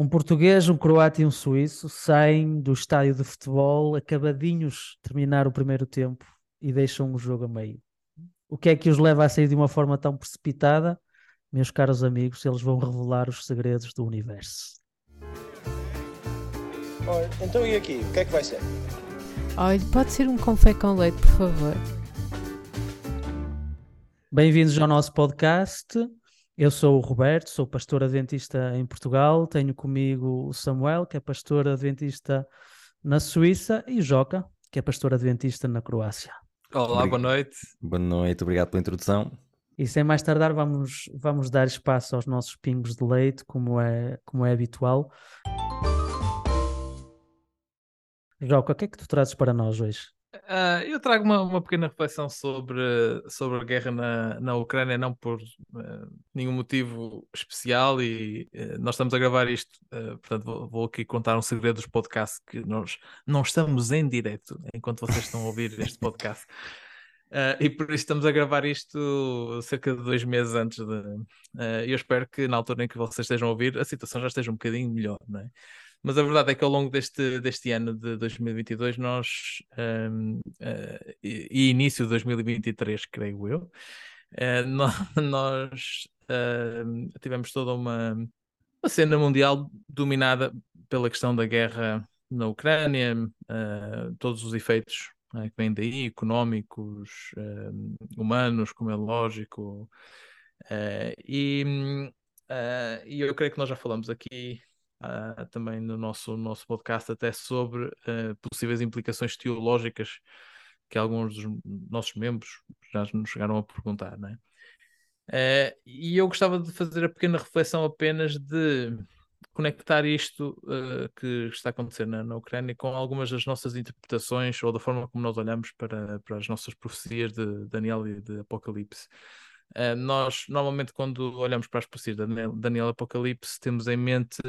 Um português, um croata e um suíço saem do estádio de futebol acabadinhos de terminar o primeiro tempo e deixam o jogo a meio. O que é que os leva a sair de uma forma tão precipitada? Meus caros amigos, eles vão revelar os segredos do universo. Olha, então e aqui? O que é que vai ser? Olha, pode ser um confé com leite, por favor. Bem-vindos ao nosso podcast. Eu sou o Roberto, sou pastor adventista em Portugal. Tenho comigo o Samuel, que é pastor adventista na Suíça, e o Joca, que é pastor adventista na Croácia. Olá, boa noite. Boa noite, obrigado pela introdução. E sem mais tardar, vamos, vamos dar espaço aos nossos pingos de leite, como é, como é habitual. Joca, o que é que tu trazes para nós hoje? Uh, eu trago uma, uma, pequena reflexão sobre, sobre a guerra na, na Ucrânia, não por uh, nenhum motivo especial, e uh, nós estamos a gravar isto, portanto, vou, vou, aqui contar um segredo dos podcasts que nós não estamos em direto enquanto vocês estão a ouvir este podcast. e por isso estamos a gravar isto cerca de dois meses antes de. eu espero que na altura em que vocês estejam a ouvir a situação já esteja um bocadinho melhor, não é? Mas a verdade é que ao longo deste, deste ano de 2022, nós, um, uh, eh, e, início de 2023, creio eu, uh, nós uh, tivemos toda uma, uma cena mundial dominada pela questão da guerra na Ucrânia, todos os efeitos que vêm daí, económicos, humanos, como é lógico. e, e eu creio que nós já falamos aqui uh, também no nosso, nosso podcast até sobre uh, possíveis implicações teológicas que alguns dos nossos membros já nos chegaram a perguntar, né? Uh, e eu gostava de fazer a pequena reflexão apenas de conectar isto uh, que está a acontecer na, na, Ucrânia com algumas das nossas interpretações ou da forma como nós olhamos para, para as nossas profecias de Daniel e de Apocalipse. Uh, nós, normalmente, quando olhamos para as profecias de Daniel, Daniel Apocalipse, temos em mente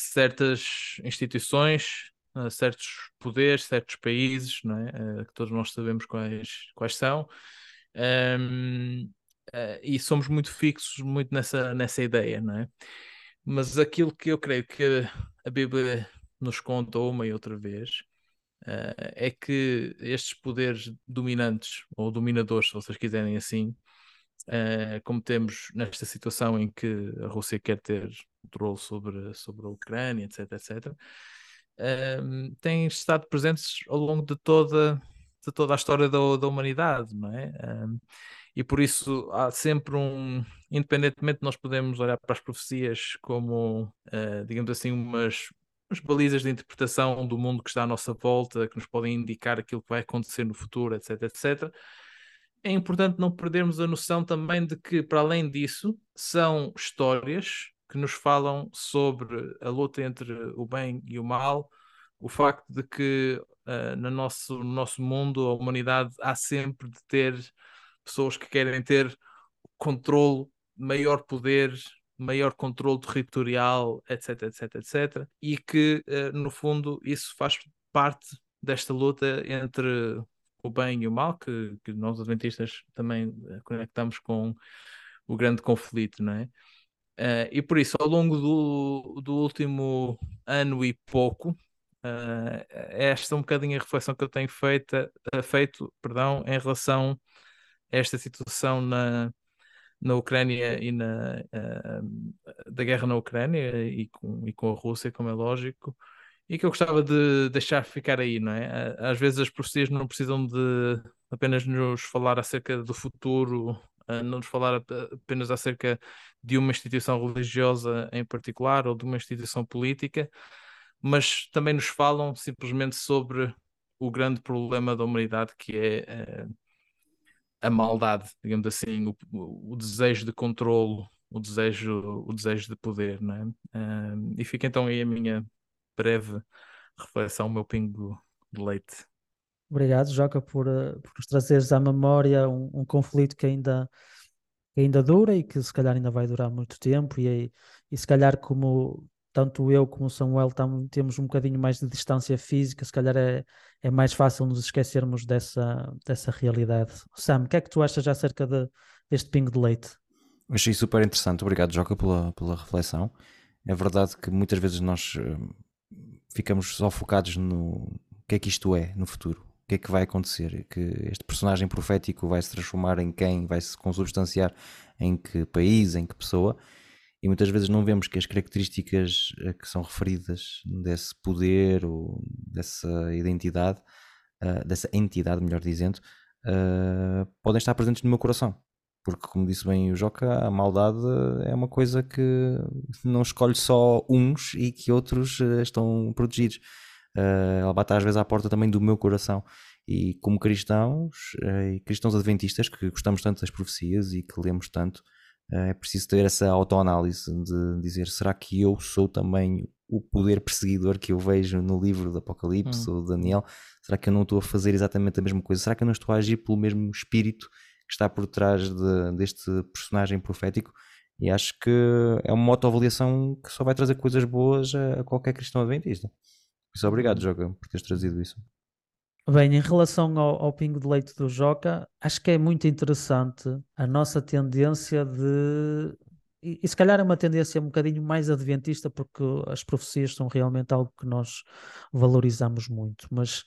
certas instituições, uh, certos poderes, certos países, não é? Uh, que todos nós sabemos quais, quais são, um, uh, eh, e somos muito fixos muito nessa, nessa ideia, não é? Mas aquilo que eu creio que a Bíblia nos conta uma e outra vez é que estes poderes dominantes, ou dominadores, se vocês quiserem assim, Uh, como temos nesta situação em que a Rússia quer ter controle sobre, sobre a Ucrânia, etc, etc, uh, têm estado presentes ao longo de toda, de toda a história da, da humanidade, não é? Uh, e por isso há sempre um, independentemente nós podemos olhar para as profecias como, eh, digamos assim, umas, umas balizas de interpretação do mundo que está à nossa volta, que nos podem indicar aquilo que vai acontecer no futuro, etc, etc é importante não perdermos a noção também de que, para além disso, são histórias que nos falam sobre a luta entre o bem e o mal, o facto de que uh, no, nosso, no nosso mundo, a humanidade, há sempre de ter pessoas que querem ter controle, maior poder, maior controle territorial, etc, etc, etc, e que, uh, no fundo, isso faz parte desta luta entre o bem e o mal, que, que nós adventistas também eh, conectamos com o grande conflito, não é? Uh, e por isso, ao longo do, do último ano e pouco, uh, esta é um bocadinho a reflexão que eu tenho feita, uh, feito perdão, em relação a esta situação na, na Ucrânia e na, da guerra na Ucrânia e com, e com a Rússia, como é lógico, e que eu gostava de deixar ficar aí, não é? Às vezes as profecias não precisam de apenas nos falar acerca do futuro, não nos falar apenas acerca de uma instituição religiosa em particular ou de uma instituição política, mas também nos falam simplesmente sobre o grande problema da humanidade que é eh, a maldade, digamos assim, o, o desejo de controlo, o desejo, o desejo de poder, não é? e fica então aí a minha breve reflexão, o meu pingo de leite. Obrigado, Joca, por, eh, por nos trazeres à memória um, um, conflito que ainda, que ainda dura e que se calhar ainda vai durar muito tempo, e, e se calhar como tanto eu como o Samuel tam, temos um bocadinho mais de distância física, se calhar é, é mais fácil nos esquecermos dessa, dessa realidade. Sam, o que é que tu achas acerca de, deste pingo de leite? Achei super interessante, obrigado Joca pela, pela reflexão. É verdade que muitas vezes nós uh, ficamos só focados no que é que isto é no futuro, que é que vai acontecer, que este personagem profético vai se transformar em quem, vai se consubstanciar em que país, em que pessoa, e muitas vezes não vemos que as características uh, que são referidas desse poder ou dessa identidade, uh, dessa entidade, melhor dizendo, podem estar presentes no meu coração. Porque, como disse bem o Joca, a maldade é uma coisa que não escolhe só uns e que outros eh, estão protegidos. Uh, ela bate às vezes à porta também do meu coração. E como cristãos, uh, e cristãos adventistas, que gostamos tanto das profecias e que lemos tanto, uh, é preciso ter essa autoanálise de dizer: será que eu sou também o poder perseguidor que eu vejo no livro do Apocalipse hum. ou Daniel? Será que eu não estou a fazer exatamente a mesma coisa? Será que eu não estou a agir pelo mesmo espírito que está por trás de, deste personagem profético e acho que é uma autoavaliação que só vai trazer coisas boas a, a qualquer cristão adventista. Isso, obrigado. Joga, por teres trazido isso. Bem, em relação ao, ao, pingo de leite do Joca, acho que é muito interessante a nossa tendência de. E, e, se calhar é uma tendência um bocadinho mais adventista, porque as profecias são realmente algo que nós valorizamos muito, mas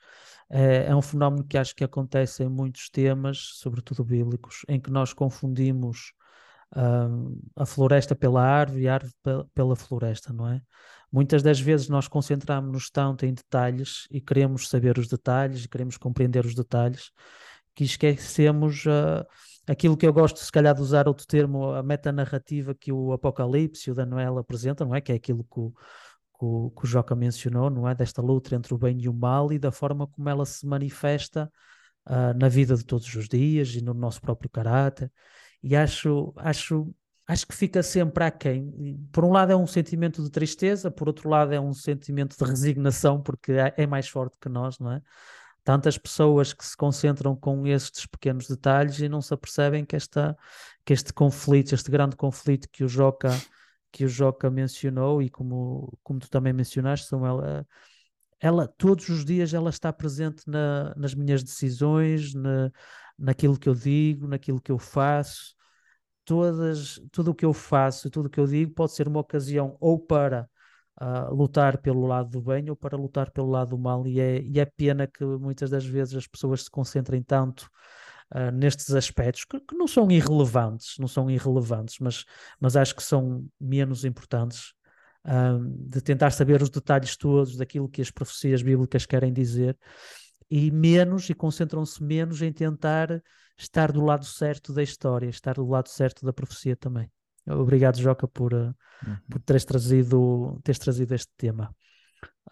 é, é um fenómeno que acho que acontece em muitos temas, sobretudo bíblicos, em que nós confundimos uh, a floresta pela árvore e a árvore pela floresta, não é? Muitas das vezes nós concentramos-nos tanto em detalhes e queremos saber os detalhes queremos compreender os detalhes que esquecemos uh, aquilo que eu gosto, se calhar, de usar outro termo, a metanarrativa que o Apocalipse e o Daniel apresentam, não é? Que é aquilo que o, que o, que o Joca mencionou, não é? Desta luta entre o bem e o mal e da forma como ela se manifesta uh, na vida de todos os dias e no nosso próprio caráter. E acho, acho, acho que fica sempre aquém. Por um lado é um sentimento de tristeza, por outro lado é um sentimento de resignação, porque é, é mais forte que nós, não é? Tantas pessoas que se concentram com estes pequenos detalhes e não se apercebem que, esta, que este conflito, este grande conflito que o Joca que o Joca mencionou e como, como tu também mencionaste, são ela, ela todos os dias ela está presente na, nas minhas decisões, na, naquilo que eu digo, naquilo que eu faço. Todas, tudo o que eu faço, tudo o que eu digo pode ser uma ocasião ou para uh, lutar pelo lado do bem ou para lutar pelo lado do mal. E é, e é pena que muitas das vezes as pessoas se concentrem tanto uh, nestes aspectos que, que, não são irrelevantes, não são irrelevantes, mas, mas acho que são menos importantes. Uh, de tentar saber os detalhes todos daquilo que as profecias bíblicas querem dizer e menos e concentram-se menos em tentar estar do lado certo da história, estar do lado certo da profecia também. Obrigado, Joca, por, uh, uhum. por teres, trazido, teres trazido este tema.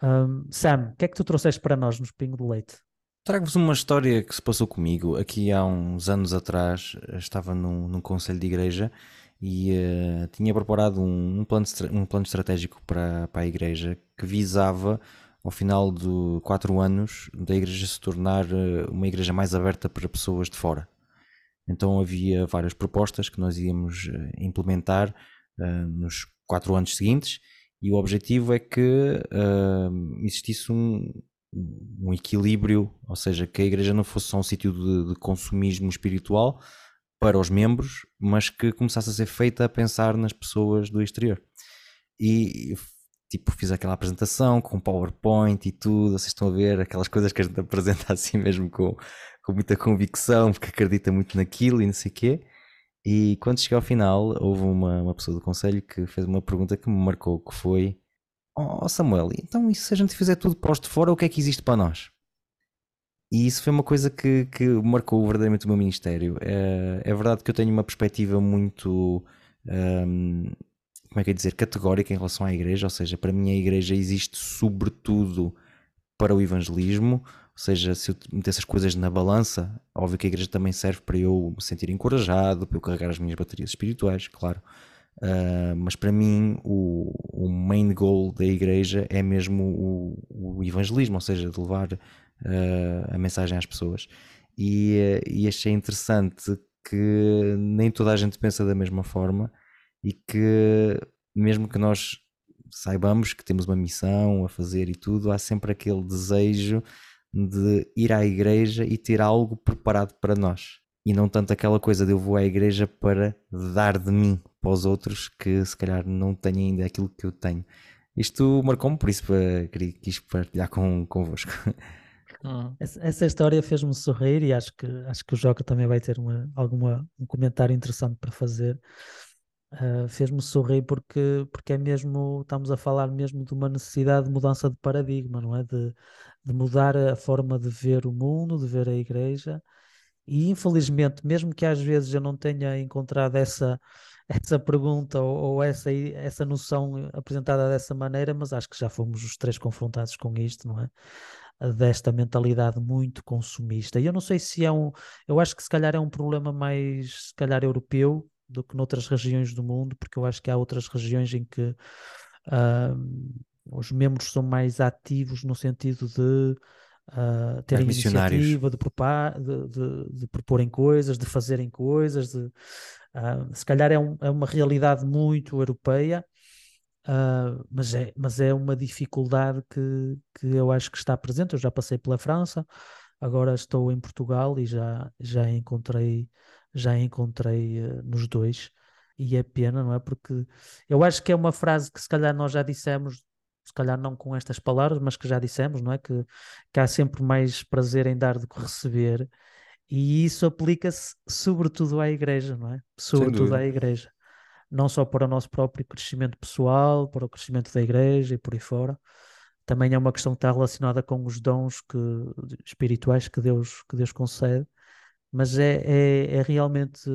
Um, Sam, o que é que tu trouxeste para nós nos Pingo de Leite? Trago-vos uma história que se passou comigo aqui há uns anos atrás. Estava num, num conselho de igreja e uh, tinha preparado um, um, plano, um plano estratégico para, para a igreja que visava, ao final de quatro anos, da igreja se tornar uh, uma igreja mais aberta para pessoas de fora. Então havia várias propostas que nós íamos uh, implementar nos quatro anos seguintes e o objetivo é que existisse um, um equilíbrio, ou seja, que a igreja não fosse só um sítio de, de, consumismo espiritual para os membros, mas que começasse a ser feita a pensar nas pessoas do exterior. E tipo, fiz aquela apresentação com PowerPoint e tudo, vocês estão a ver aquelas coisas que a gente apresenta assim mesmo com, com muita convicção, porque acredita muito naquilo e não sei o quê. E quando cheguei ao final, houve uma, uma pessoa do conselho que fez uma pergunta que me marcou, que foi oh Samuel, então e se a gente fizer tudo para os de fora, o que é que existe para nós? E isso foi uma coisa que, que marcou verdadeiramente o meu ministério. É, é verdade que eu tenho uma perspectiva muito, um, como é que é dizer, categórica em relação à igreja, ou seja, para mim a igreja existe sobretudo para o evangelismo, ou seja, se eu meter essas coisas na balança, óbvio que a igreja também serve para eu me sentir encorajado, para eu carregar as minhas baterias espirituais, claro. Uh, mas para mim o, o, main goal da igreja é mesmo o, o evangelismo, ou seja, de levar uh, a mensagem às pessoas. E, e, achei interessante que nem toda a gente pensa da mesma forma e que mesmo que nós saibamos que temos uma missão a fazer e tudo, há sempre aquele desejo de ir à igreja e ter algo preparado para nós. e não tanto aquela coisa de eu vou à igreja para dar de mim para os outros que se calhar não têm ainda aquilo que eu tenho. Isto marcou-me, por isso para, quis partilhar com, convosco. Hum. Essa, essa, história fez-me sorrir e acho que, acho que o Joca também vai ter uma, alguma, um comentário interessante para fazer. Uh, fez-me sorrir porque, porque é mesmo, estamos a falar mesmo de uma necessidade de mudança de paradigma, não é? De, de mudar a forma de ver o mundo, de ver a igreja. E infelizmente, mesmo que às vezes eu não tenha encontrado essa, essa pergunta ou, ou, essa, essa noção apresentada dessa maneira, mas acho que já fomos os três confrontados com isto, não é? Desta mentalidade muito consumista. E eu não sei se é um. Eu acho que se calhar é um problema mais, se calhar, europeu, do que noutras regiões do mundo, porque eu acho que há outras regiões em que uh, os membros são mais ativos no sentido de uh, terem iniciativa, de, propar, de, de, de, proporem coisas, de fazerem coisas. De, uh, se calhar é, um, é, uma realidade muito europeia, uh, mas, é, mas é uma dificuldade que, que eu acho que está presente. Eu já passei pela França, agora estou em Portugal e já, já encontrei já encontrei uh, nos dois e é pena, não é? Porque eu acho que é uma frase que se calhar nós já dissemos, se calhar não com estas palavras, mas que já dissemos, não é? Que, que há sempre mais prazer em dar do que receber, e isso aplica-se sobretudo à igreja, não é? Sobretudo à igreja. Não só para o nosso próprio crescimento pessoal, para o crescimento da igreja e por aí fora. Também é uma questão que está relacionada com os dons que, espirituais que Deus, que Deus concede mas é, é, é realmente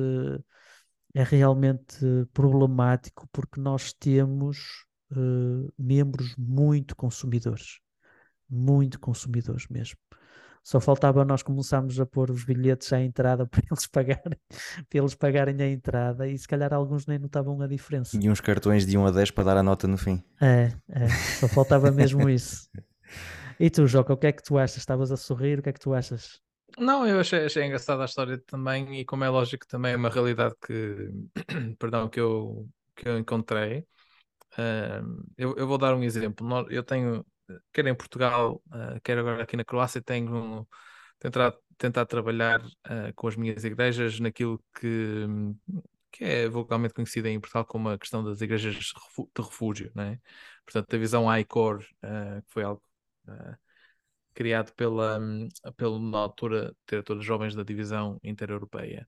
é realmente problemático porque nós temos uh, membros muito consumidores, muito consumidores mesmo. Só faltava nós começarmos a pôr os bilhetes à entrada para eles pagarem, para eles pagarem a entrada e se calhar alguns nem notavam a diferença. E uns cartões de 1 a 10 para dar a nota no fim. É, é só faltava mesmo isso. E tu, Joca, o que é que tu achas? Estavas a sorrir, o que é que tu achas? Não, eu achei, achei engraçada a história também, e como é lógico, também é uma realidade que, perdão, que eu, que eu encontrei. Uh, eu, eu vou dar um exemplo. Eu tenho, quer em Portugal, uh, quer agora aqui na Croácia, tenho tentado, tentado trabalhar uh, com as minhas igrejas naquilo que, que é vulgarmente conhecida em Portugal como a questão das igrejas de refúgio, né? Portanto, a visão ICOR, uh, que foi algo criado pela, pelo, na altura, diretor de jovens da divisão intereuropeia.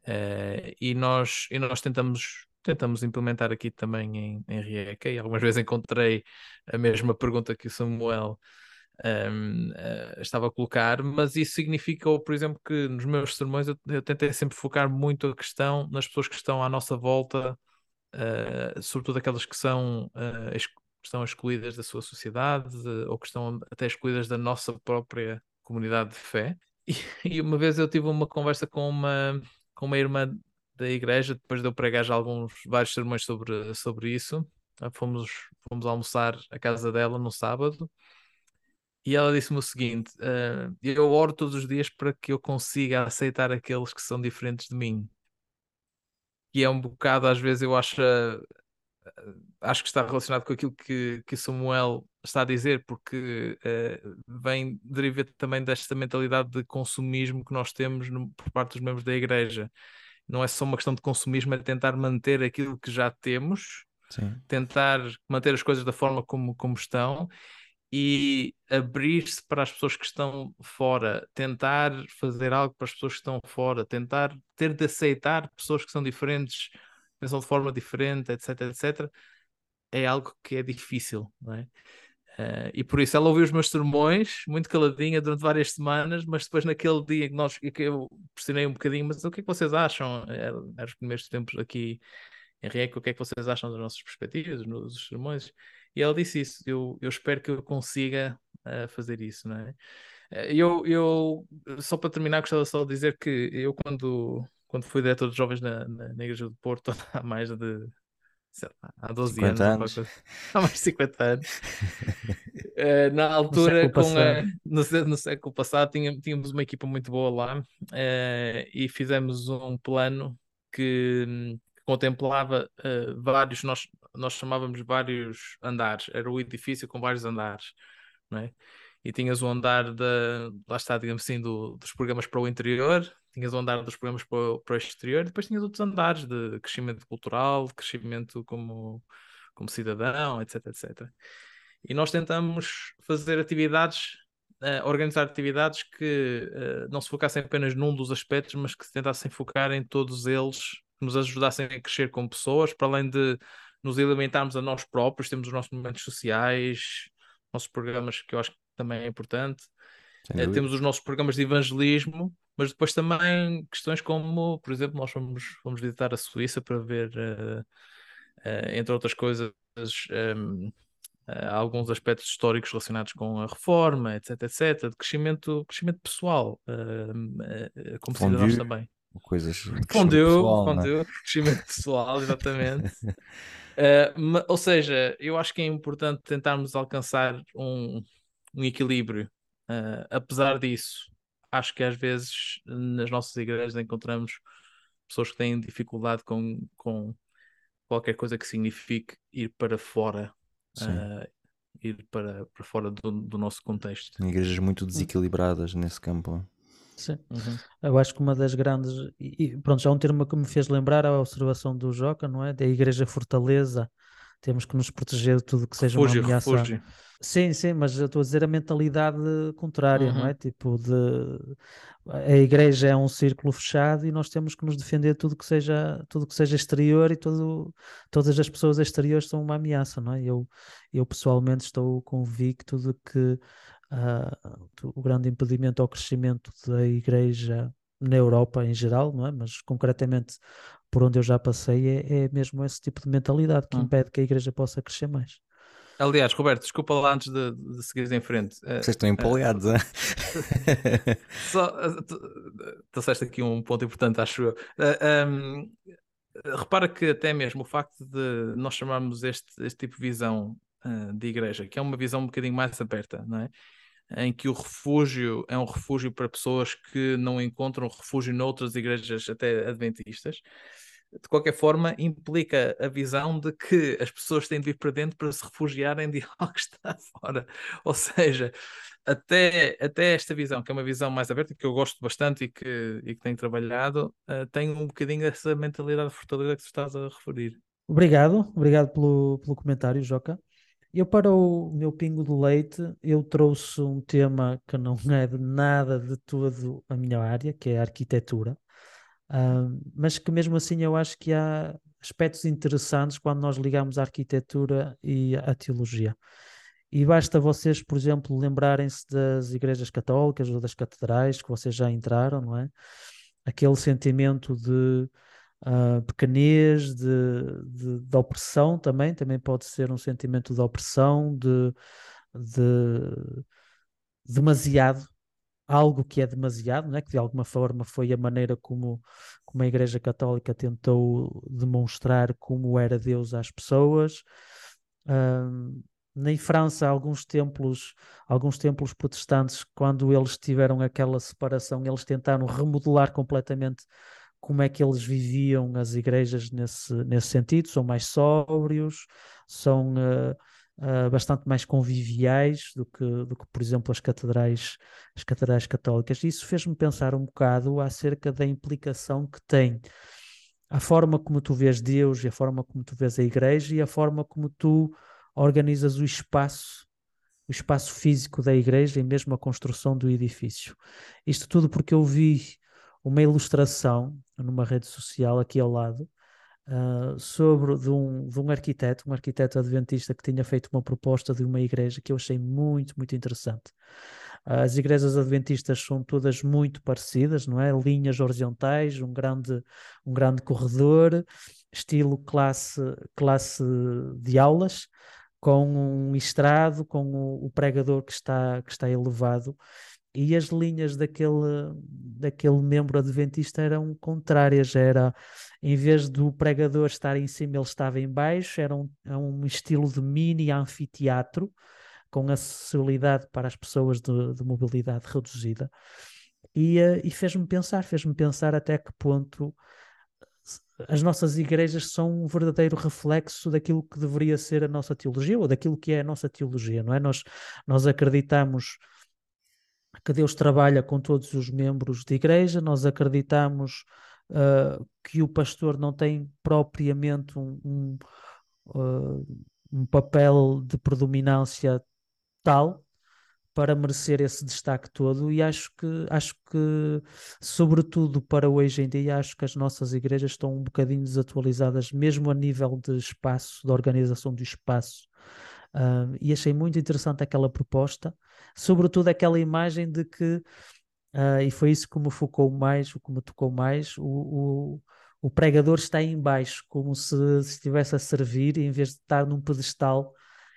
Uh, e nós, e nós tentamos, tentamos implementar aqui também em, em e algumas vezes encontrei a mesma pergunta que o Samuel um, uh, eh, estava a colocar, mas isso significou, por exemplo, que nos meus sermões eu, eu, tentei sempre focar muito a questão nas pessoas que estão à nossa volta, uh, sobretudo aquelas que são estão excluídas da sua sociedade ou que estão até excluídas da nossa própria comunidade de fé. E, uma vez eu tive uma conversa com uma, com uma irmã da igreja, depois de eu pregar já alguns, vários sermões sobre, sobre isso. Fomos, fomos almoçar à casa dela no sábado e ela disse-me o seguinte: uh, Eu oro todos os dias para que eu consiga aceitar aqueles que são diferentes de mim. E é um bocado, às vezes, eu acho acho que está relacionado com aquilo que, que Samuel está a dizer, porque uh, vem, deriva também desta mentalidade de consumismo que nós temos no, por parte dos membros da igreja. Não é só uma questão de consumismo, é tentar manter aquilo que já temos, Sim. tentar manter as coisas da forma como, como estão e abrir-se para as pessoas que estão fora, tentar fazer algo para as pessoas que estão fora, tentar ter de aceitar pessoas que são diferentes pensam de forma diferente, etc, etc, é algo que é difícil, não é? Uh, e por isso ela ouviu os meus sermões, muito caladinha, durante várias semanas, mas depois naquele dia que, nós, que eu pressionei um bocadinho, mas o que é que vocês acham? Eram os primeiros tempos aqui em Rieco, o que é que vocês acham das nossas perspectivas, dos sermões? E ela disse isso, eu, eu espero que eu consiga uh, fazer isso, não é? Eu, eu, só para terminar, gostava só de dizer que eu quando quando fui diretor de jovens na, na, na Igreja do Porto há mais de lá, há 12 anos, anos. há mais de 50 anos. uh, na altura, com a, no, no, século passado, tínhamos, tínhamos uma equipa muito boa lá uh, e fizemos um plano que, que contemplava uh, vários, nós, nós chamávamos vários andares, era o edifício com vários andares, não é? e tinhas o andar da, lá está, digamos assim, do, dos programas para o interior, tinhas o andar dos programas para para o exterior, depois tinhas outros andares de crescimento cultural, de crescimento como, como cidadão, etc, etc. E nós tentamos fazer atividades, uh, organizar atividades que uh, não se focassem apenas num dos aspectos, mas que se tentassem focar em todos eles, que nos ajudassem a crescer como pessoas, para além de nos alimentarmos a nós próprios, temos os nossos momentos sociais, nossos programas que eu acho que também é importante. Uh, temos os nossos programas de evangelismo, mas depois também questões como, por exemplo, nós fomos, fomos visitar a Suíça para ver, uh, uh, entre outras coisas, um, alguns aspectos históricos relacionados com a reforma, etc, etc, de crescimento, crescimento pessoal, como cidadãos também. Coisas fondeu, fondeu, é? crescimento pessoal, exatamente. Uh, ou seja, eu acho que é importante tentarmos alcançar um, um equilíbrio. Uh, apesar disso, acho que às vezes nas nossas igrejas encontramos pessoas que têm dificuldade com, com qualquer coisa que signifique ir para fora, uh, ir para, para fora do, do nosso contexto. Igrejas muito desequilibradas nesse campo. Sim. Uhum. Eu acho que uma das grandes. E, pronto, já um termo que me fez lembrar a observação do Joca, não é? Da Igreja Fortaleza. Temos que nos proteger de tudo que seja refúgio, uma ameaça. Refúgio. Sim, sim, mas eu estou a dizer a mentalidade contrária, uhum. não é? Tipo, de a igreja é um círculo fechado e nós temos que nos defender de tudo que seja, tudo que seja exterior e todo, todas as pessoas exteriores são uma ameaça, não é? Eu, eu pessoalmente estou convicto de que uh, o grande impedimento ao crescimento da igreja na Europa em geral, não é? Mas concretamente por onde eu já passei é, é mesmo esse tipo de mentalidade que hum. impede que a igreja possa crescer mais. Aliás, Roberto, desculpa lá antes de, de seguir em frente. Eh, Vocês estão empolgados, uh, Só uh, trouxeste aqui um ponto importante, acho eu. Uh, um, repara que até mesmo o facto de nós chamarmos este, este tipo de visão uh, de igreja, que é uma visão um bocadinho mais aberta, não é? em que o refúgio é um refúgio para pessoas que não encontram refúgio noutras igrejas, até adventistas. De qualquer forma, implica a visão de que as pessoas têm de vir para dentro para se refugiarem de algo que está fora. Ou seja, até, até esta visão, que é uma visão mais aberta, que eu gosto bastante e que, e que tenho trabalhado, uh, tem um bocadinho essa mentalidade de fortaleza que tu estás a referir. Obrigado, obrigado pelo, pelo comentário, Joca. Eu, para o meu pingo do leite, eu trouxe um tema que não é de nada de todo a minha área, que é a arquitetura, mas que mesmo assim eu acho que há aspectos interessantes quando nós ligamos a arquitetura e a teologia. E basta vocês, por exemplo, lembrarem-se das igrejas católicas ou das catedrais que vocês já entraram, não é? Aquele sentimento de uh, pequenez, de, de, de, opressão também, também pode ser um sentimento de opressão, de, de demasiado, algo que é demasiado, né? que de alguma forma foi a maneira como, como a Igreja Católica tentou demonstrar como era Deus às pessoas. Uh, em França, alguns templos, alguns templos protestantes, quando eles tiveram aquela separação, eles tentaram remodelar completamente como é que eles viviam as igrejas nesse, nesse sentido, são mais sóbrios, são uh, uh, bastante mais conviviais do que, do que, por exemplo, as catedrais, as catedrais católicas. Isso fez-me pensar um bocado acerca da implicação que tem a forma como tu vês Deus e a forma como tu vês a igreja e a forma como tu organizas o espaço o espaço físico da igreja e mesmo a construção do edifício. Isto tudo porque eu vi uma ilustração numa rede social aqui ao lado uh, sobre de um, de um arquiteto, um arquiteto adventista que tinha feito uma proposta de uma igreja que eu achei muito, muito interessante. As igrejas adventistas são todas muito parecidas, não é? Linhas horizontais, um grande, um grande corredor, estilo classe, classe de aulas, com um estrado, com o, o pregador que está, que está elevado e as linhas daquele, daquele membro adventista eram contrárias, era em vez do pregador estar em cima, ele estava em baixo, era um, é um estilo de mini anfiteatro, com acessibilidade para as pessoas de, de mobilidade reduzida. E, uh, e fez-me pensar, fez-me pensar até que ponto as nossas igrejas são um verdadeiro reflexo daquilo que deveria ser a nossa teologia ou daquilo que é a nossa teologia, não é? Nós, nós acreditamos que Deus trabalha com todos os membros de igreja, nós acreditamos uh, que o pastor não tem propriamente um, um, uh, um papel de predominância tal para merecer esse destaque todo. E acho que acho que sobretudo para hoje em dia acho que as nossas igrejas estão um bocadinho desatualizadas mesmo a nível de espaço de organização do espaço. Uh, e achei muito interessante aquela proposta sobretudo aquela imagem de que uh, e foi isso que me focou mais o que me tocou mais o, o, o pregador está em baixo como se, se estivesse a servir em vez de estar num pedestal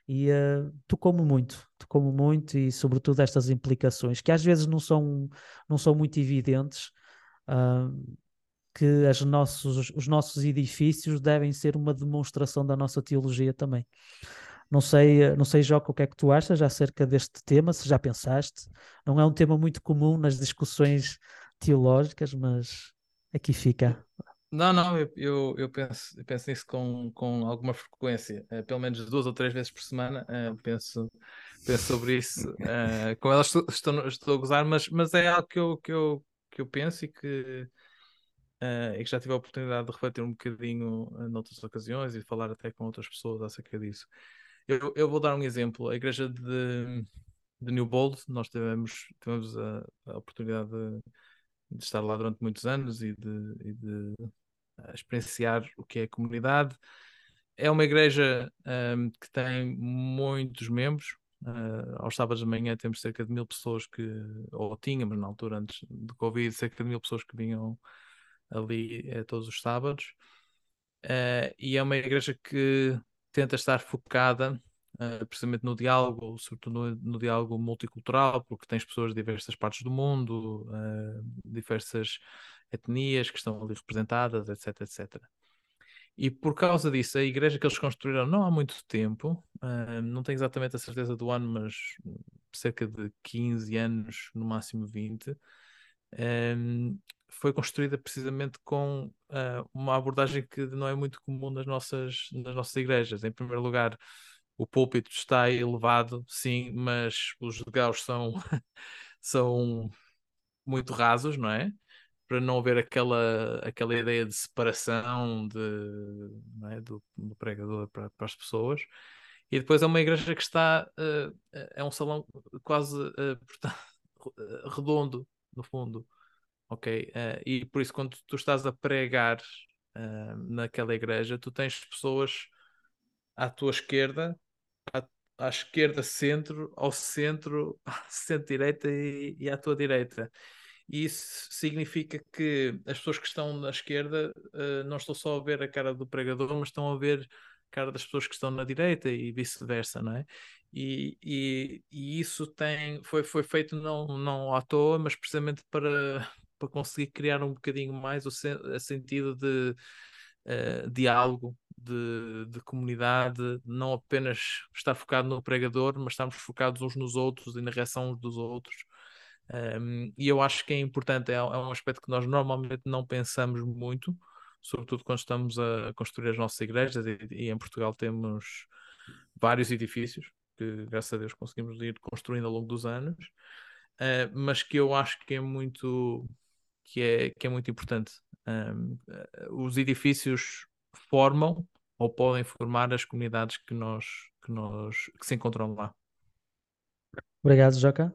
e uh, tocou-me muito, tocou-me muito e sobretudo estas implicações que às vezes não são, não são muito evidentes, uh, que as nossos, os nossos edifícios devem ser uma demonstração da nossa teologia também. Não sei, não sei, Joca, o que é que tu achas acerca deste tema, se já pensaste. Não é um tema muito comum nas discussões teológicas, mas aqui fica não, não, eu, eu, eu penso, eu penso nisso com, com alguma frequência, uh, pelo menos duas ou três vezes por semana, uh, penso, penso sobre isso. Com elas estou, estou, estou, a gozar, mas, mas é algo que eu, que eu, que eu penso e que, e que já tive a oportunidade de refletir um bocadinho noutras ocasiões e de falar até com outras pessoas acerca disso. Eu, eu vou dar um exemplo. A igreja de, de New Bold, nós tivemos, tivemos a, a oportunidade de, de estar lá durante muitos anos e de, e de a experienciar o que é a comunidade. É uma igreja um, que tem muitos membros. Uh, aos sábados de manhã temos cerca de mil pessoas que, ou tínhamos na altura antes do Covid, cerca de mil pessoas que vinham ali uh, todos os sábados. Uh, e é uma igreja que tenta estar focada uh, precisamente no diálogo, sobretudo no, no, diálogo multicultural, porque tens pessoas de diversas partes do mundo, uh, diversas etnias que estão ali representadas, etc, etc. E por causa disso, a igreja que eles construíram não há muito tempo, uh, não tenho exatamente a certeza do ano, mas cerca de 15 anos, no máximo 20, um, foi construída precisamente com uh, uma abordagem que não é muito comum nas nossas, nas nossas igrejas. Em primeiro lugar, o púlpito está elevado, sim, mas os degraus são, são muito rasos, não é? para não haver aquela, aquela ideia de separação de, é? do, do, pregador para, para, as pessoas. E depois é uma igreja que está, uh, é um salão quase uh, redondo, no fundo, ok? Uh, e por isso, quando tu estás a pregar naquela igreja, tu tens pessoas à tua esquerda, à, à esquerda, centro, ao centro, à centro-direita e, e à tua direita. E isso significa que as pessoas que estão na esquerda uh, não estão só a ver a cara do pregador, mas estão a ver a cara das pessoas que estão na direita e vice-versa, não é? E, e, e, isso tem, foi, foi feito não, não à toa, mas precisamente para, para conseguir criar um bocadinho mais o, sen, sentido de uh, diálogo, de, de comunidade, não apenas estar focado no pregador, mas estarmos focados uns nos outros e na reação uns dos outros. Um, e eu acho que é importante, é, é, um aspecto que nós normalmente não pensamos muito, sobretudo quando estamos a construir as nossas igrejas, e, e em Portugal temos vários edifícios que, graças a Deus, conseguimos ir construindo ao longo dos anos, uh, mas que eu acho que é muito que é, que é muito importante. Um, os edifícios formam ou podem formar as comunidades que nós que nós que se encontram lá. Obrigado, Joca.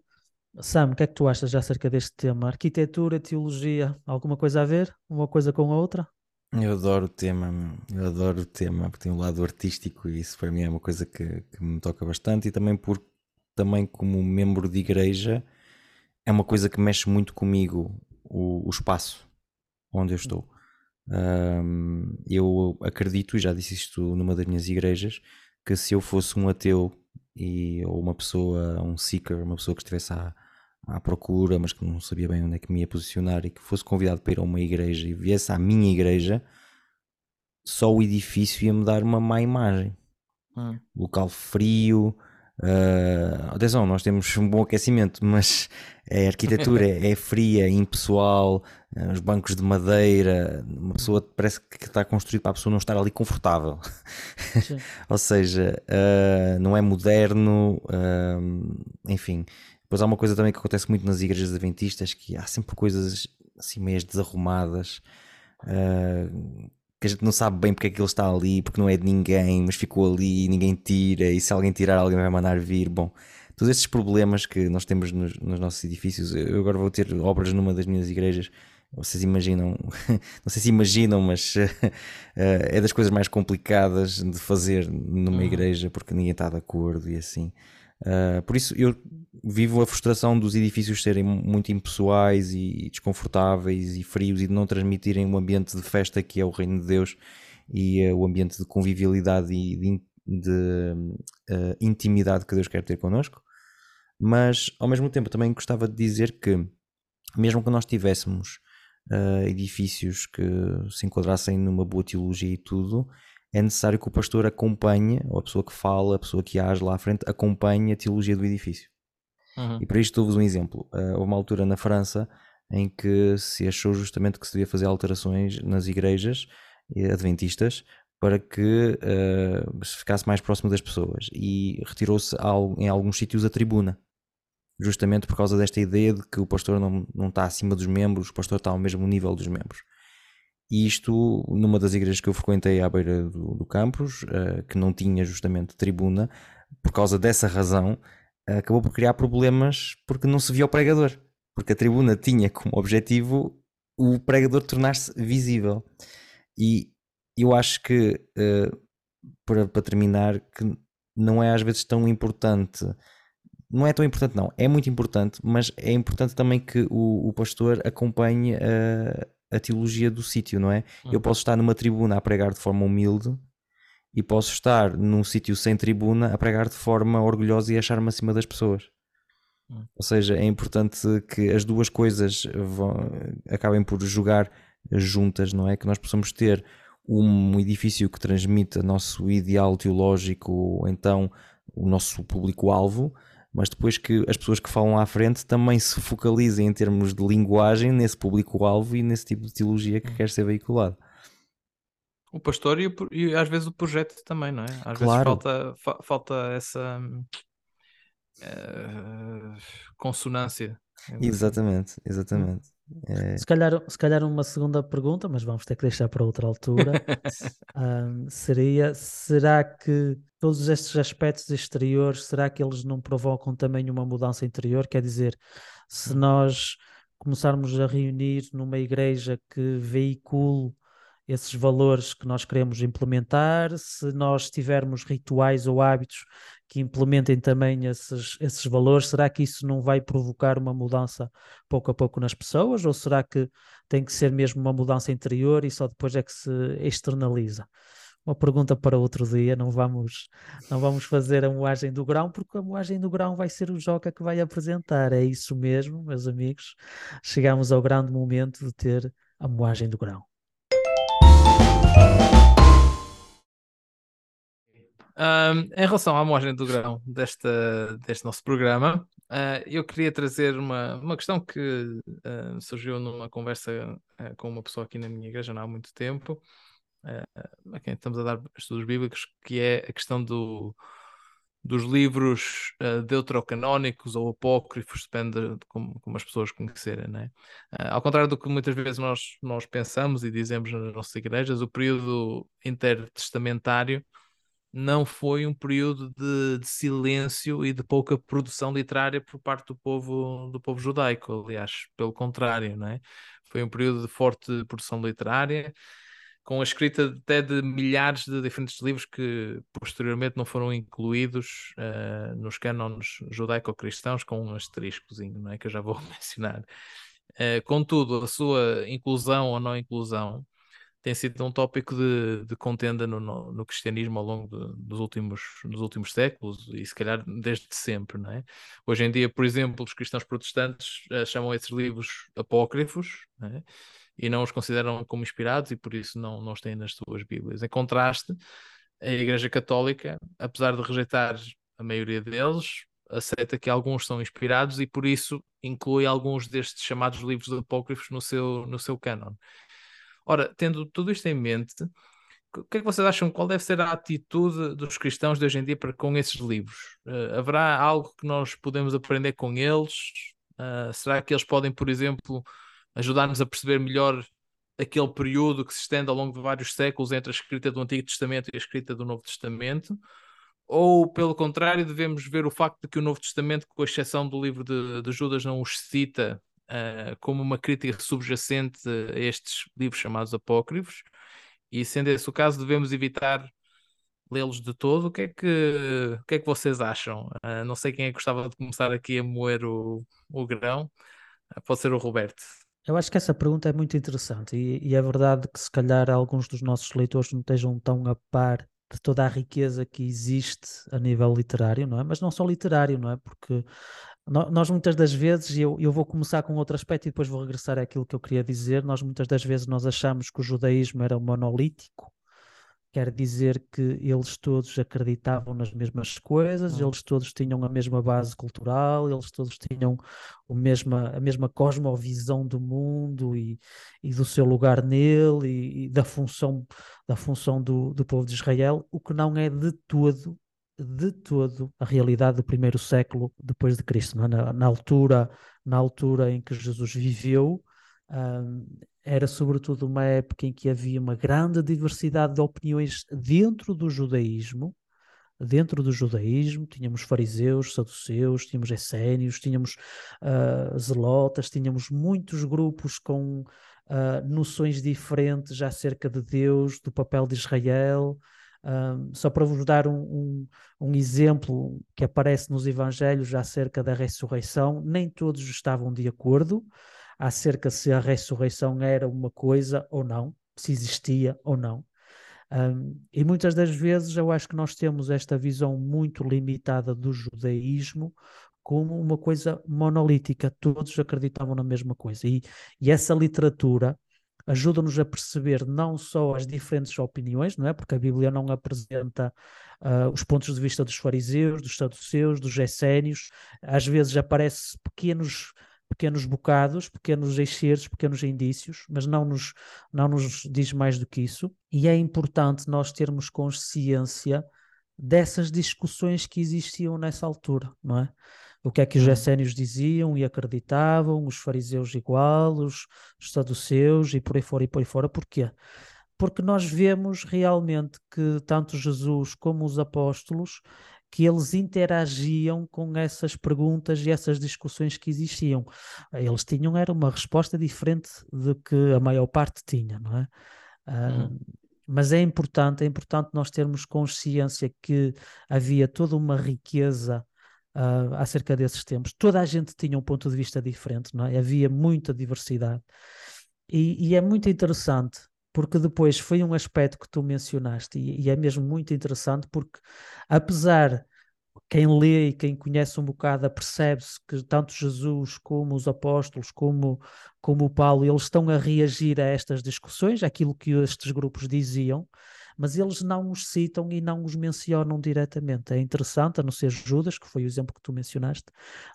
Sam, o que é que tu achas acerca deste tema? Arquitetura, teologia, alguma coisa a ver? Uma coisa com a outra? Eu adoro o tema, eu adoro o tema, porque tem um lado artístico e isso para mim é uma coisa que, que me toca bastante e também por também como membro de igreja é uma coisa que mexe muito comigo o, o espaço onde eu estou. Um, eu acredito, e já disse isto numa das minhas igrejas, que se eu fosse um ateu e, ou uma pessoa, um seeker, uma pessoa que estivesse a à procura, mas que não sabia bem onde é que me ia posicionar e que fosse convidado para ir a uma igreja e viesse à minha igreja, só o edifício ia me dar uma má imagem. Hum. Local frio, Uh, atenção, nós temos um bom aquecimento, mas a arquitetura é fria, impessoal, uh, os bancos de madeira, uma pessoa parece que está construído para a pessoa não estar ali confortável. Ou seja, uh, não é moderno, enfim. Depois há uma coisa também que acontece muito nas igrejas adventistas, que há sempre coisas assim meias desarrumadas, que a gente não sabe bem porque é que ele está ali, porque não é de ninguém, mas ficou ali e ninguém tira, e se alguém tirar, alguém vai mandar vir. Bom, todos estes problemas que nós temos nos, nos nossos edifícios. Eu agora vou ter obras numa das minhas igrejas. Vocês imaginam, não sei se imaginam, mas é das coisas mais complicadas de fazer numa uhum. igreja porque ninguém está de acordo e assim. Uh, por isso eu vivo a frustração dos edifícios serem muito impessoais e desconfortáveis e frios e de não transmitirem um ambiente de festa que é o reino de Deus e uh, o ambiente de convivialidade e de, de uh, intimidade que Deus quer ter connosco. Mas ao mesmo tempo também gostava de dizer que mesmo que nós tivéssemos edifícios que se enquadrassem numa boa teologia e tudo, é necessário que o pastor acompanhe, ou a pessoa que fala, a pessoa que age lá à frente, acompanhe a teologia do edifício. Uhum. E para isto dou-vos um exemplo. Uh, houve uma altura na França em que se achou justamente que se devia fazer alterações nas igrejas eh, adventistas para que uh, se ficasse mais próximo das pessoas e retirou-se em alguns sítios a tribuna justamente por causa desta ideia de que o pastor não, não está acima dos membros, o pastor está ao mesmo nível dos membros. E isto, numa das igrejas que eu frequentei à beira do, do campus, uh, que não tinha justamente tribuna, por causa dessa razão, acabou por criar problemas porque não se via o pregador. Porque a tribuna tinha como objetivo o pregador tornar-se visível. E eu acho que, uh, para, para terminar, que não é às vezes tão importante não é tão importante, não. É muito importante, mas é importante também que o, o pastor acompanhe uh, a teologia do sítio, não é? Uhum. Eu posso estar numa tribuna a pregar de forma humilde e posso estar num sítio sem tribuna a pregar de forma orgulhosa e achar-me acima das pessoas. Uhum. Ou seja, é importante que as duas coisas vão, acabem por jogar juntas, não é? Que nós possamos ter um edifício que transmita nosso ideal teológico, ou então o nosso público-alvo, mas depois que as pessoas que falam à frente também se focalizem em termos de linguagem nesse público-alvo e nesse tipo de teologia que hum. quer ser veiculado. O pastor e, o, e, às vezes o projeto também, não é? Às claro. vezes falta, fa, falta essa uh, consonância. Exatamente, exatamente. É... Se, calhar, se calhar uma segunda pergunta, mas vamos ter que deixar para outra altura, um, seria, será que todos estes aspectos exteriores, será que eles não provocam também uma mudança interior? Quer dizer, se hum. nós começarmos a reunir numa igreja que veicule esses valores que nós queremos implementar, se nós tivermos rituais ou hábitos que implementem também esses, esses valores, será que isso não vai provocar uma mudança pouco a pouco nas pessoas? Ou será que tem que ser mesmo uma mudança interior e só depois é que se externaliza? Uma pergunta para outro dia, não vamos, não vamos fazer a moagem do grão, porque a moagem do grão vai ser o Joca que vai apresentar. É isso mesmo, meus amigos. Chegamos ao grande momento de ter a moagem do grão. Um, em relação à moagem do grão desta, deste nosso programa, uh, eu queria trazer uma, uma questão que uh, surgiu numa conversa uh, com uma pessoa aqui na minha igreja não há muito tempo, a quem estamos a dar estudos bíblicos, que é a questão do, dos livros uh, ou apócrifos, depende de como, como as pessoas conhecerem. Né? Uh, ao contrário do que muitas vezes nós, nós pensamos e dizemos nas nossas igrejas, o período intertestamentário não foi um período de, de, silêncio e de pouca produção literária por parte do povo do povo judaico, aliás, pelo contrário, não é? Foi um período de forte produção literária, com a escrita até de milhares de diferentes livros que posteriormente não foram incluídos uh, nos cânones judaico-cristãos com um asteriscozinho, não é? Que eu já vou mencionar. Uh, contudo, a sua inclusão ou não inclusão tem sido um tópico de, de contenda no, no, no, cristianismo ao longo de, dos, últimos, dos últimos séculos e se calhar desde sempre, não é? Hoje em dia, por exemplo, os cristãos protestantes uh, chamam esses livros apócrifos não é? e não os consideram como inspirados e por isso não, não os têm nas suas Bíblias. Em contraste, a Igreja Católica, apesar de rejeitar a maioria deles, aceita que alguns são inspirados e por isso inclui alguns destes chamados livros apócrifos no seu, no seu canon. Ora, tendo tudo isto em mente, o que é que vocês acham? Qual deve ser a atitude dos cristãos de hoje em dia para com esses livros? Uh, haverá algo que nós podemos aprender com eles? Uh, será que eles podem, por exemplo, ajudar-nos a perceber melhor aquele período que se estende ao longo de vários séculos entre a escrita do Antigo Testamento e a escrita do Novo Testamento? Ou, pelo contrário, devemos ver o facto de que o Novo Testamento, com exceção do livro de, de Judas, não os cita uh, como uma crítica subjacente a estes livros chamados apócrifos? E, sendo esse o caso, devemos evitar lê-los de todo. O que é que, o que, é que vocês acham? Uh, não sei quem é que gostava de começar aqui a moer o, o grão. Uh, pode ser o Roberto. Eu acho que essa pergunta é muito interessante e, e, é verdade que se calhar alguns dos nossos leitores não estejam tão a par de toda a riqueza que existe a nível literário, não é? Mas não só literário, não é? Porque nós muitas das vezes, e eu, eu vou começar com outro aspecto e depois vou regressar àquilo que eu queria dizer, nós muitas das vezes nós achamos que o judaísmo era monolítico, quer dizer que eles todos acreditavam nas mesmas coisas, hum. eles todos tinham a mesma base cultural, eles todos tinham o mesma, a mesma cosmovisão do mundo e, e do seu lugar nele e, e da função, da função do, do povo de Israel, o que não é de todo de todo a realidade do primeiro século depois de Cristo, é? na, na, altura na altura em que Jesus viveu era sobretudo uma época em que havia uma grande diversidade de opiniões dentro do judaísmo. Dentro do judaísmo, tínhamos fariseus, saduceus, tínhamos essénios, tínhamos uh, zelotas, tínhamos muitos grupos com uh, noções diferentes acerca de Deus, do papel de Israel. Um, só para vos dar um, um, um, exemplo que aparece nos Evangelhos acerca da ressurreição, nem todos estavam de acordo acerca se a ressurreição era uma coisa ou não, se existia ou não. E muitas das vezes eu acho que nós temos esta visão muito limitada do judaísmo como uma coisa monolítica, todos acreditavam na mesma coisa. E, e essa literatura ajuda-nos a perceber não só as diferentes opiniões, não é? Porque a Bíblia não apresenta uh, os pontos de vista dos fariseus, dos saduceus, dos essénios, às vezes aparece pequenos pequenos bocados, pequenos excertos, pequenos indícios, mas não nos, não nos diz mais do que isso. E é importante nós termos consciência dessas discussões que existiam nessa altura, não é? O que é que os essênios diziam e acreditavam, os fariseus igual, os, os saduceus e por aí fora e por aí fora. Porquê? Porque nós vemos realmente que tanto Jesus como os apóstolos que eles interagiam com essas perguntas e essas discussões que existiam. Eles tinham era uma resposta diferente do que a maior parte tinha, não é? Uh, Mas é importante, é importante nós termos consciência que havia toda uma riqueza uh, acerca desses tempos. Toda a gente tinha um ponto de vista diferente, não é? Havia muita diversidade. E, e é muito interessante porque depois foi um aspecto que tu mencionaste e, e, é mesmo muito interessante porque apesar quem lê e quem conhece um bocado percebe-se que tanto Jesus como os apóstolos como como Paulo eles estão a reagir a estas discussões aquilo que estes grupos diziam mas eles não os citam e não os mencionam diretamente. É interessante, a não ser Judas, que foi o exemplo que tu mencionaste,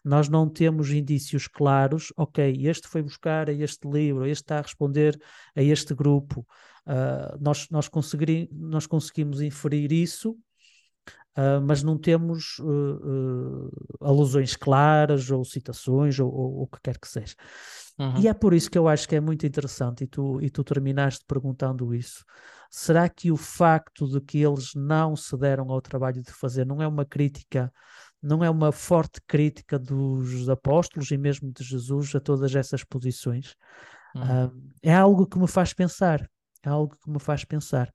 nós não temos indícios claros, ok, este foi buscar a este livro, este está a responder a este grupo. Uh, nós, nós, nós conseguimos inferir isso, Uh, mas não temos uh, uh, alusões claras ou citações ou, ou, o que quer que seja. Uhum. E é por isso que eu acho que é muito interessante, e tu, e tu terminaste perguntando isso. Será que o facto de que eles não se deram ao trabalho de fazer não é uma crítica, não é uma forte crítica dos apóstolos e mesmo de Jesus a todas essas posições? Uhum. Uh, é algo que me faz pensar, é algo que me faz pensar.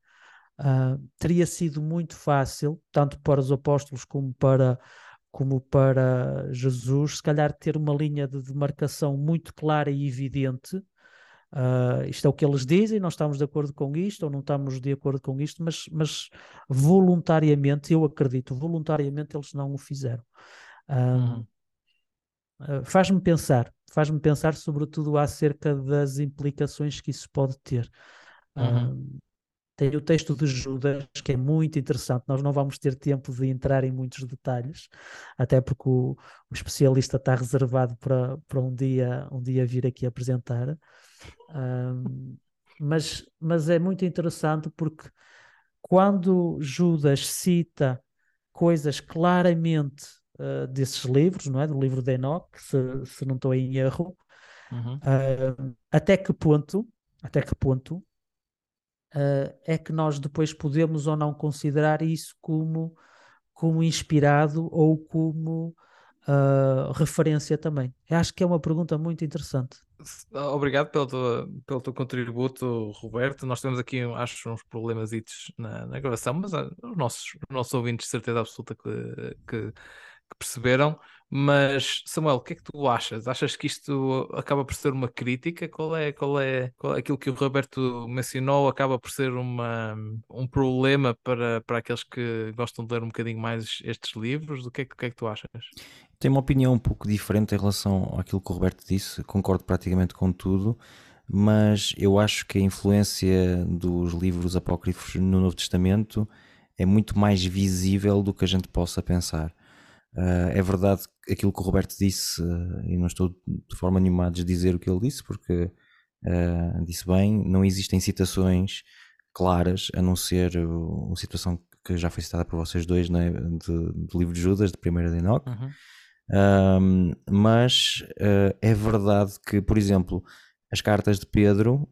Uh, teria sido muito fácil, tanto para os apóstolos como para como para Jesus, se calhar ter uma linha de demarcação muito clara e evidente Uh, isto é o que eles dizem, nós estamos de acordo com isto ou não estamos de acordo com isto, mas, mas voluntariamente, eu acredito, voluntariamente eles não o fizeram. Uh, uh, faz-me pensar, faz-me pensar sobretudo acerca das implicações que isso pode ter. Uhum. tem o texto de Judas, que é muito interessante. Nós não vamos ter tempo de entrar em muitos detalhes, até porque o, o especialista está reservado para, para um, dia, um dia vir aqui apresentar. Um, mas, mas é muito interessante porque quando Judas cita coisas claramente uh, desses livros, não é? Do livro de Enoch, se, se não estou em erro, uhum. uh, até que ponto, até que ponto uh, é que nós depois podemos ou não considerar isso como, como inspirado ou como referência também? Eu acho que é uma pergunta muito interessante. Obrigado pelo teu, pelo teu contributo, Roberto. Nós temos aqui, acho, uns problemas na, na gravação, mas os nossos, os nossos ouvintes, de certeza absoluta, que, que, que perceberam. Mas, Samuel, o que é que tu achas? Achas que isto acaba por ser uma crítica? Qual é, qual é, qual é aquilo que o Roberto mencionou? Acaba por ser uma, um problema para, para aqueles que gostam de ler um bocadinho mais estes livros? O que é, o que, é que tu achas? Tenho uma opinião um pouco diferente em relação àquilo que o Roberto disse, concordo praticamente com tudo, mas eu acho que a influência dos livros apócrifos no Novo Testamento é muito mais visível do que a gente possa pensar. Uh, é verdade aquilo que o Roberto disse, uh, e não estou de forma nenhuma a desdizer o que ele disse, porque uh, disse bem, não existem citações claras, a não ser uma situação que já foi citada por vocês dois, né, de, do livro de Judas, de primeira de Enoch. Uhum. mas é verdade que, por exemplo, as cartas de Pedro,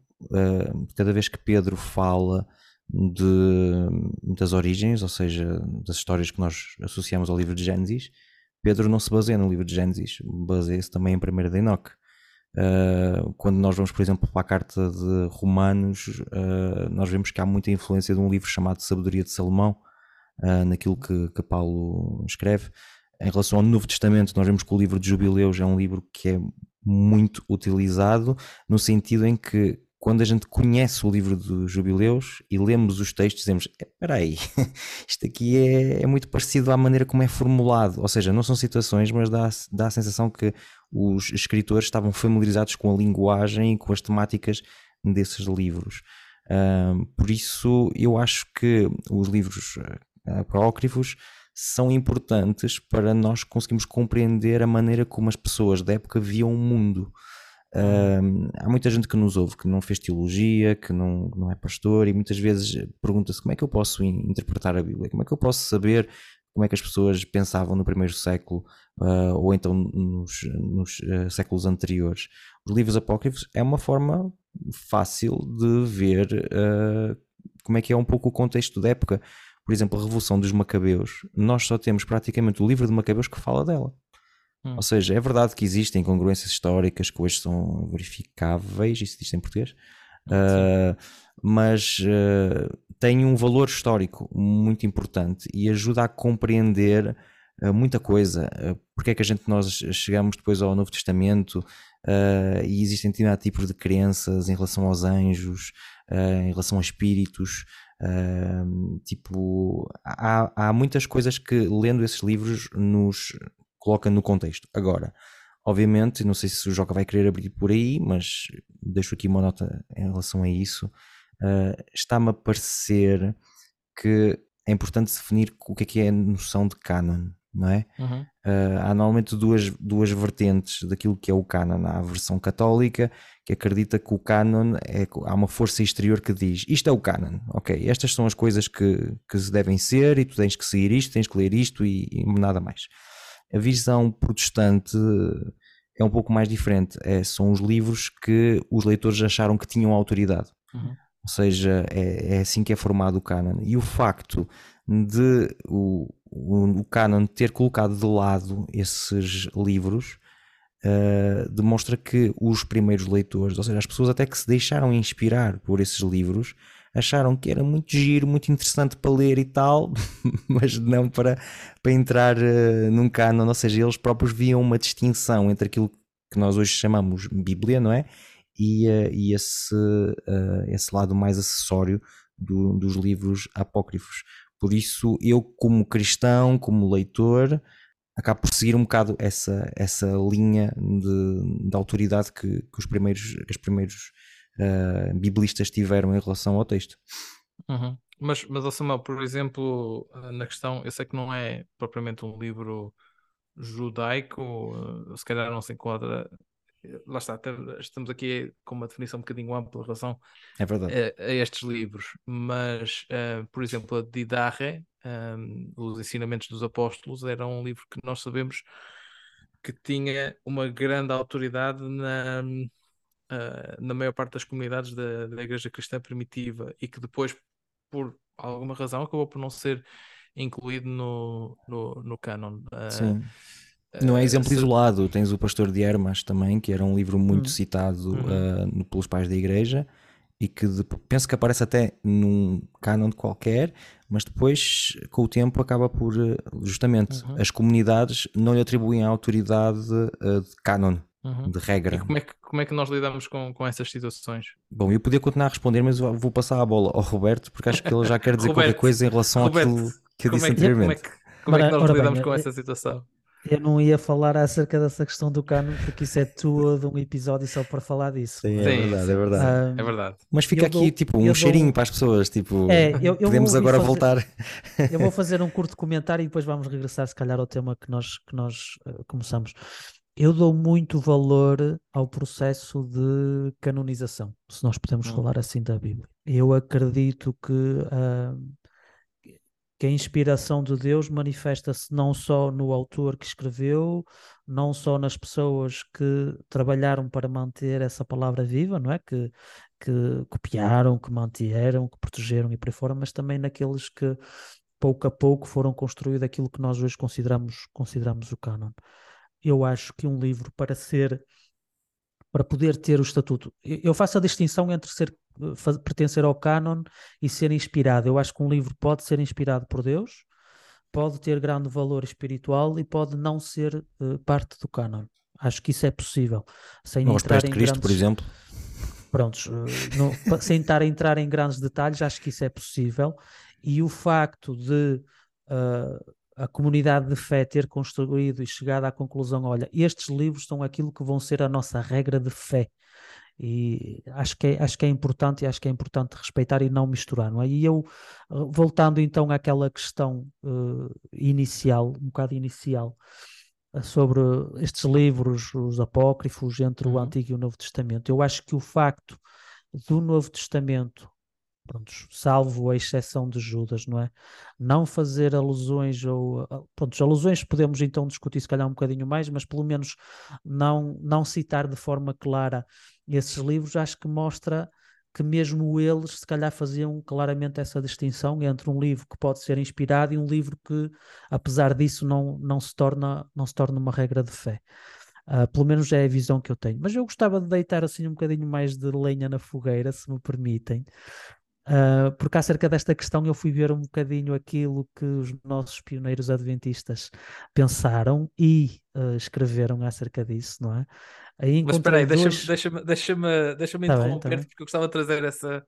cada vez que Pedro fala de, das origens, ou seja, das histórias que nós associamos ao livro de Gênesis, Pedro não se baseia no livro de Gênesis, baseia-se também em 1 de Enoch. Uh, quando nós vamos, por exemplo, para a carta de Romanos, uh, nós vemos que há muita influência de um livro chamado Sabedoria de Salomão, uh, naquilo que, que Paulo escreve. Em relação ao Novo Testamento, nós vemos que o livro de Jubileus é um livro que é muito utilizado, no sentido em que quando a gente conhece o livro dos jubileus e lemos os textos, dizemos: espera aí, isto aqui é, é, muito parecido à maneira como é formulado. Ou seja, não são citações, mas dá, dá a sensação que os escritores estavam familiarizados com a linguagem e com as temáticas desses livros. por isso, eu acho que os livros eh, apócrifos são importantes para nós conseguirmos compreender a maneira como as pessoas da época viam o mundo. Uh, há muita gente que nos ouve que não fez teologia, que não, não é pastor, e muitas vezes pergunta-se como é que eu posso interpretar a Bíblia, como é que eu posso saber como é que as pessoas pensavam no primeiro século uh, ou então nos, nos uh, séculos anteriores. Os livros apócrifos é uma forma fácil de ver ah, como é que é um pouco o contexto da época. Por exemplo, a Revolução dos Macabeus, nós só temos praticamente o livro de Macabeus que fala dela. Hum. Ou seja, é verdade que existem incongruências históricas que hoje são verificáveis, isso diz em português, uh, mas uh, tem um valor histórico muito importante e ajuda a compreender uh, muita coisa. Uh, porque é que a gente nós chegamos depois ao Novo Testamento e existem tipos de crenças em relação aos anjos, em relação a espíritos. tipo, há, há muitas coisas que lendo esses livros nos coloca no contexto. Agora, obviamente, não sei se o Joca vai querer abrir por aí, mas deixo aqui uma nota em relação a isso. Uh, Está-me a parecer que é importante definir o que é que é a noção de canon, não é? Uhum. Uh, há normalmente duas, duas vertentes daquilo que é o canon. Há a versão católica que acredita que o canon é há uma força exterior que diz isto é o canon, ok, estas são as coisas que, que devem ser e tu tens que seguir isto, tens que ler isto e, e nada mais. A visão protestante é um pouco mais diferente. É, são os livros que os leitores acharam que tinham autoridade. Uhum. Ou seja, é, é, assim que é formado o canon. E o facto de o, o, o canon ter colocado de lado esses livros uh, demonstra que os primeiros leitores, ou seja, as pessoas até que se deixaram inspirar por esses livros, acharam que era muito giro, muito interessante para ler e tal, mas não para, para entrar uh, num canon, ou seja, eles próprios viam uma distinção entre aquilo que nós hoje chamamos Bíblia, não é? E, uh, e esse, uh, esse lado mais acessório do, dos livros apócrifos. Por isso, eu, como cristão, como leitor, acabo por seguir um bocado essa, essa linha de, de autoridade que, que os primeiros, que os primeiros uh, biblistas tiveram em relação ao texto. Uhum. Mas, mas Samuel, por exemplo, eh, na questão, eu sei que não é propriamente um livro judaico, eh, se calhar não se enquadra. eh, Lá está, estamos aqui com uma definição um bocadinho ampla em relação É a, a estes livros, mas, eh, por exemplo, a Didache, eh, Os Ensinamentos dos Apóstolos, era um livro que nós sabemos que tinha uma grande autoridade na, eh, na maior parte das comunidades da, da Igreja Cristã Primitiva e que depois, por alguma razão, acabou por não ser incluído no, no, no cânon. Eh, Sim. Não é eh, exemplo isolado, tens o Pastor de Hermas também, que era um livro muito Hum. citado Uhum. pelos pais da igreja e que depo- penso que aparece até num cânon qualquer, mas depois, com o tempo, acaba por eh, justamente Uhum. as comunidades não lhe atribuem a autoridade ah, de cânon, Uhum. de regra. E como é que, como é que nós lidamos com, com essas situações? Bom, eu podia continuar a responder, mas eu vou passar a bola ao Roberto, porque acho que ele já quer dizer qualquer Roberto, coisa em relação Roberto, àquilo que eu como disse é que, como é anteriormente. que, como é que Ora- nós ora bem, lidamos com eh, essa situação? Eu não ia falar acerca dessa questão do cano, porque isso é todo um episódio só para falar disso. Sim, é Sim, verdade, é verdade. Ah, É verdade. Mas fica eu aqui dou- tipo eu um dou- cheirinho para as pessoas, tipo, É, eu, eu podemos agora fazer- voltar. Eu vou fazer um curto comentário e depois vamos regressar, se calhar, ao tema que nós, que nós eh, começamos. Eu dou muito valor ao processo de canonização, se nós podemos Hum. falar assim da Bíblia. Eu acredito que, ah, que a inspiração de Deus manifesta-se não só no autor que escreveu, não só nas pessoas que trabalharam para manter essa palavra viva, não é? Que, que copiaram, que mantiveram, que protegeram e por aí fora, mas também naqueles que pouco a pouco foram construindo aquilo que nós hoje consideramos, consideramos o cânon. Eu acho que um livro para ser para poder ter o estatuto. Eu faço a distinção entre ser, eh, pertencer ao cânon e ser inspirado. Eu acho que um livro pode ser inspirado por Deus, pode ter grande valor espiritual e pode não ser eh, parte do cânon. Acho que isso é possível. Sem Aos entrar pés de em Cristo, por grandes- exemplo. Prontos, não- pa- sem estar a entrar em grandes detalhes, acho que isso é possível. E o facto de ah, a comunidade de fé ter construído e chegado à conclusão: olha, estes livros são aquilo que vão ser a nossa regra de fé. E acho que é, acho que é importante e acho que é importante respeitar e não misturar, não é? E eu, eh, voltando então àquela questão eh, inicial, um bocado inicial, eh, sobre estes livros, os apócrifos, entre o Uhum. Antigo e o Novo Testamento, eu acho que o facto do Novo Testamento, salvo a exceção de Judas, não é? Não fazer alusões ou prontos, alusões podemos então discutir se calhar um bocadinho mais, mas pelo menos não, não citar de forma clara esses livros, acho que mostra que mesmo eles se calhar faziam claramente essa distinção entre um livro que pode ser inspirado e um livro que, apesar disso, não, não se torna, não se torna uma regra de fé. Ah, pelo menos é a visão que eu tenho. Mas eu gostava de deitar assim um bocadinho mais de lenha na fogueira, se me permitem. Ah, porque acerca desta questão eu fui ver um bocadinho aquilo que os nossos pioneiros adventistas pensaram e ah, escreveram acerca disso, não é? Aí Mas espera aí, dois... deixa-me deixa-me deixa-me Tá bem, tá interromper bem. porque eu gostava de trazer essa,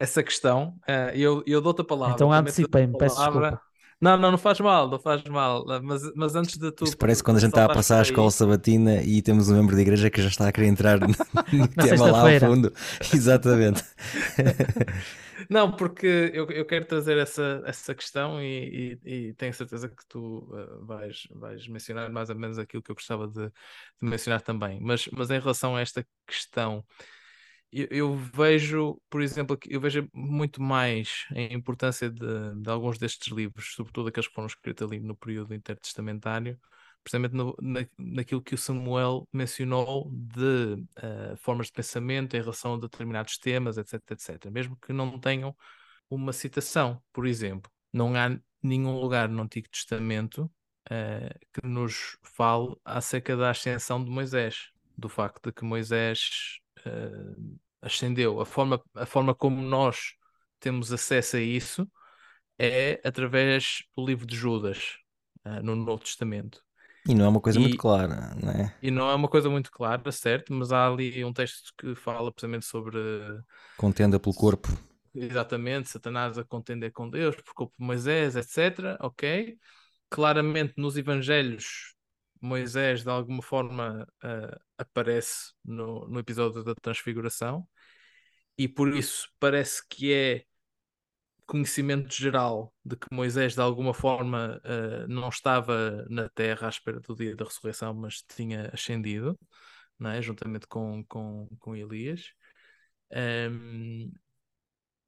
essa questão. E eu, eu dou-te a palavra. Então antecipei-me, peço palavra. desculpa. Não, não, não faz mal, não faz mal. Mas, mas antes de tu. Isto parece quando a gente está a passar a escola sabatina e temos um membro de igreja que já está a querer entrar no, no tema lá ao fundo. Exatamente. Não, porque eu, eu quero trazer essa, essa questão e, e- e tenho certeza que tu eh, vais, vais mencionar mais ou menos aquilo que eu gostava de, de mencionar também. Mas, mas em relação a esta questão, eu, eu vejo, por exemplo, eu vejo muito mais a importância de, de alguns destes livros, sobretudo aqueles que foram escritos ali no período intertestamentário, precisamente no- na, naquilo que o Samuel mencionou de eh, formas de pensamento em relação a determinados temas, etc, etc. Mesmo que não tenham uma citação, por exemplo, não há nenhum lugar no Antigo Testamento eh, que nos fale acerca da ascensão de Moisés, do facto de que Moisés eh, ascendeu. A forma, a forma como nós temos acesso a isso é através do livro de Judas, no Novo Testamento. E não é uma coisa muito E- clara, não é? E não é uma coisa muito clara, certo? Mas há ali um texto que fala precisamente sobre Contenda pelo corpo. exatamente Satanás a contender com Deus por culpa de Moisés, etc. Ok. Claramente nos Evangelhos, Moisés de alguma forma ah, aparece no, no episódio da Transfiguração, e por isso parece que é conhecimento geral de que Moisés de alguma forma uh, não estava na terra à espera do dia da ressurreição, mas tinha ascendido, não é? juntamente com, com, com Elias. Um,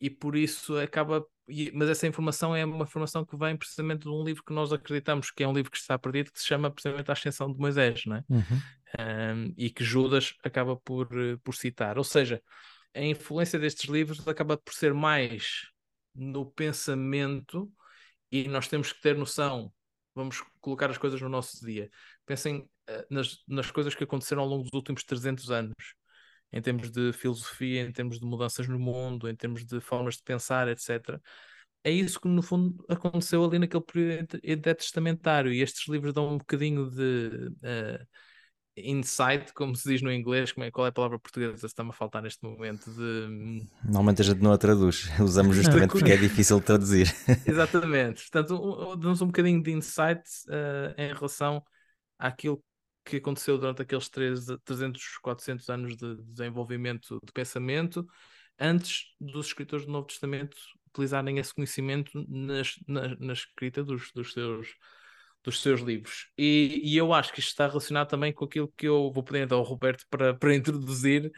e por isso acaba. Mas essa informação é uma informação que vem precisamente de um livro que nós acreditamos que é um livro que está perdido, que se chama precisamente A Ascensão de Moisés, não é? Uhum. Um, e que Judas acaba por, por citar. Ou seja, a influência destes livros acaba por ser mais no pensamento e nós temos que ter noção, vamos colocar as coisas no nosso dia. Pensem uh, nas, nas coisas que aconteceram ao longo dos últimos 300 anos em termos de filosofia, em termos de mudanças no mundo, em termos de formas de pensar, etc. É isso que, no fundo, aconteceu ali naquele período testamentário. E estes livros dão um bocadinho de uh, insight, como se diz no inglês. Como é, qual é a palavra portuguesa? Está-me a faltar neste momento. De... Normalmente a gente não a traduz. Usamos justamente porque é difícil traduzir. Exatamente. Portanto, damos um bocadinho de insight uh, em relação àquilo que aconteceu durante aqueles 300, 400 anos de desenvolvimento de pensamento, antes dos escritores do Novo Testamento utilizarem esse conhecimento nas, na, na escrita dos, dos, seus, dos seus livros. E, e, eu acho que isto está relacionado também com aquilo que eu vou pedir ao Roberto para, para introduzir,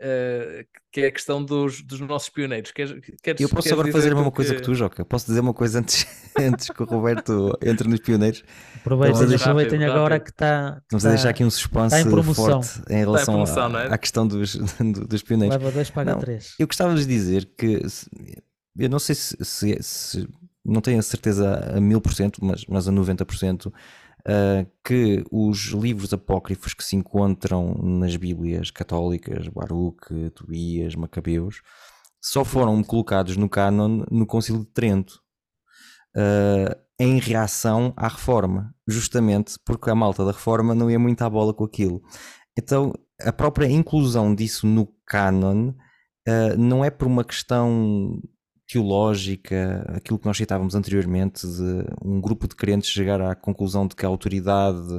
Uh, que é a questão dos, dos nossos pioneiros. Queres, queres, eu posso agora fazer a mesma coisa que tu, Joca. Posso dizer uma coisa antes, antes que o Roberto entre nos pioneiros? Aproveitem, deixar, aproveitem agora que está. Vamos tá, deixar aqui um suspense forte em relação promoção, é? à, questão dos, dos pioneiros. Leva dois, paga não, três. Eu gostava de dizer que eu não sei se, se, se não tenho a certeza a mil por cento, mas, a 90% uh, que os livros apócrifos que se encontram nas Bíblias católicas, Baruch, Tobias, Macabeus, só foram colocados no cânon no Concílio de Trento. Uh, em reação à reforma, justamente porque a malta da reforma não ia muito à bola com aquilo. Então, a própria inclusão disso no cânon uh, não é por uma questão teológica, aquilo que nós citávamos anteriormente, de um grupo de crentes chegar à conclusão de que a autoridade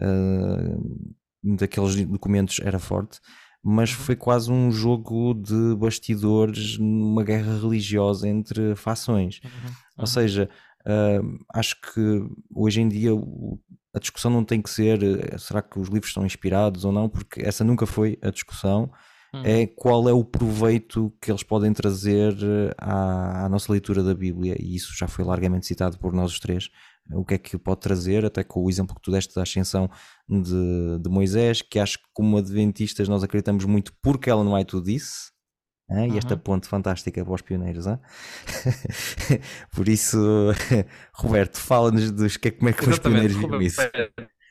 uh, daqueles documentos era forte, mas uhum. foi quase um jogo de bastidores numa guerra religiosa entre fações. Uhum. Uhum. Ou seja, uh, acho que hoje em dia a discussão não tem que ser eh, será que os livros são inspirados ou não, porque essa nunca foi a discussão hum. é qual é o proveito que eles podem trazer eh, à, à, nossa leitura da Bíblia, e isso já foi largamente citado por nós os três. O que é que pode trazer, até com o exemplo que tu deste da ascensão de, de Moisés, que acho que, como adventistas, nós acreditamos muito porque ela não é tudo disse? Uhum. E esta ponte fantástica para os pioneiros. Hein? Por isso, Roberto, fala-nos dos que, como é que os pioneiros viram isso.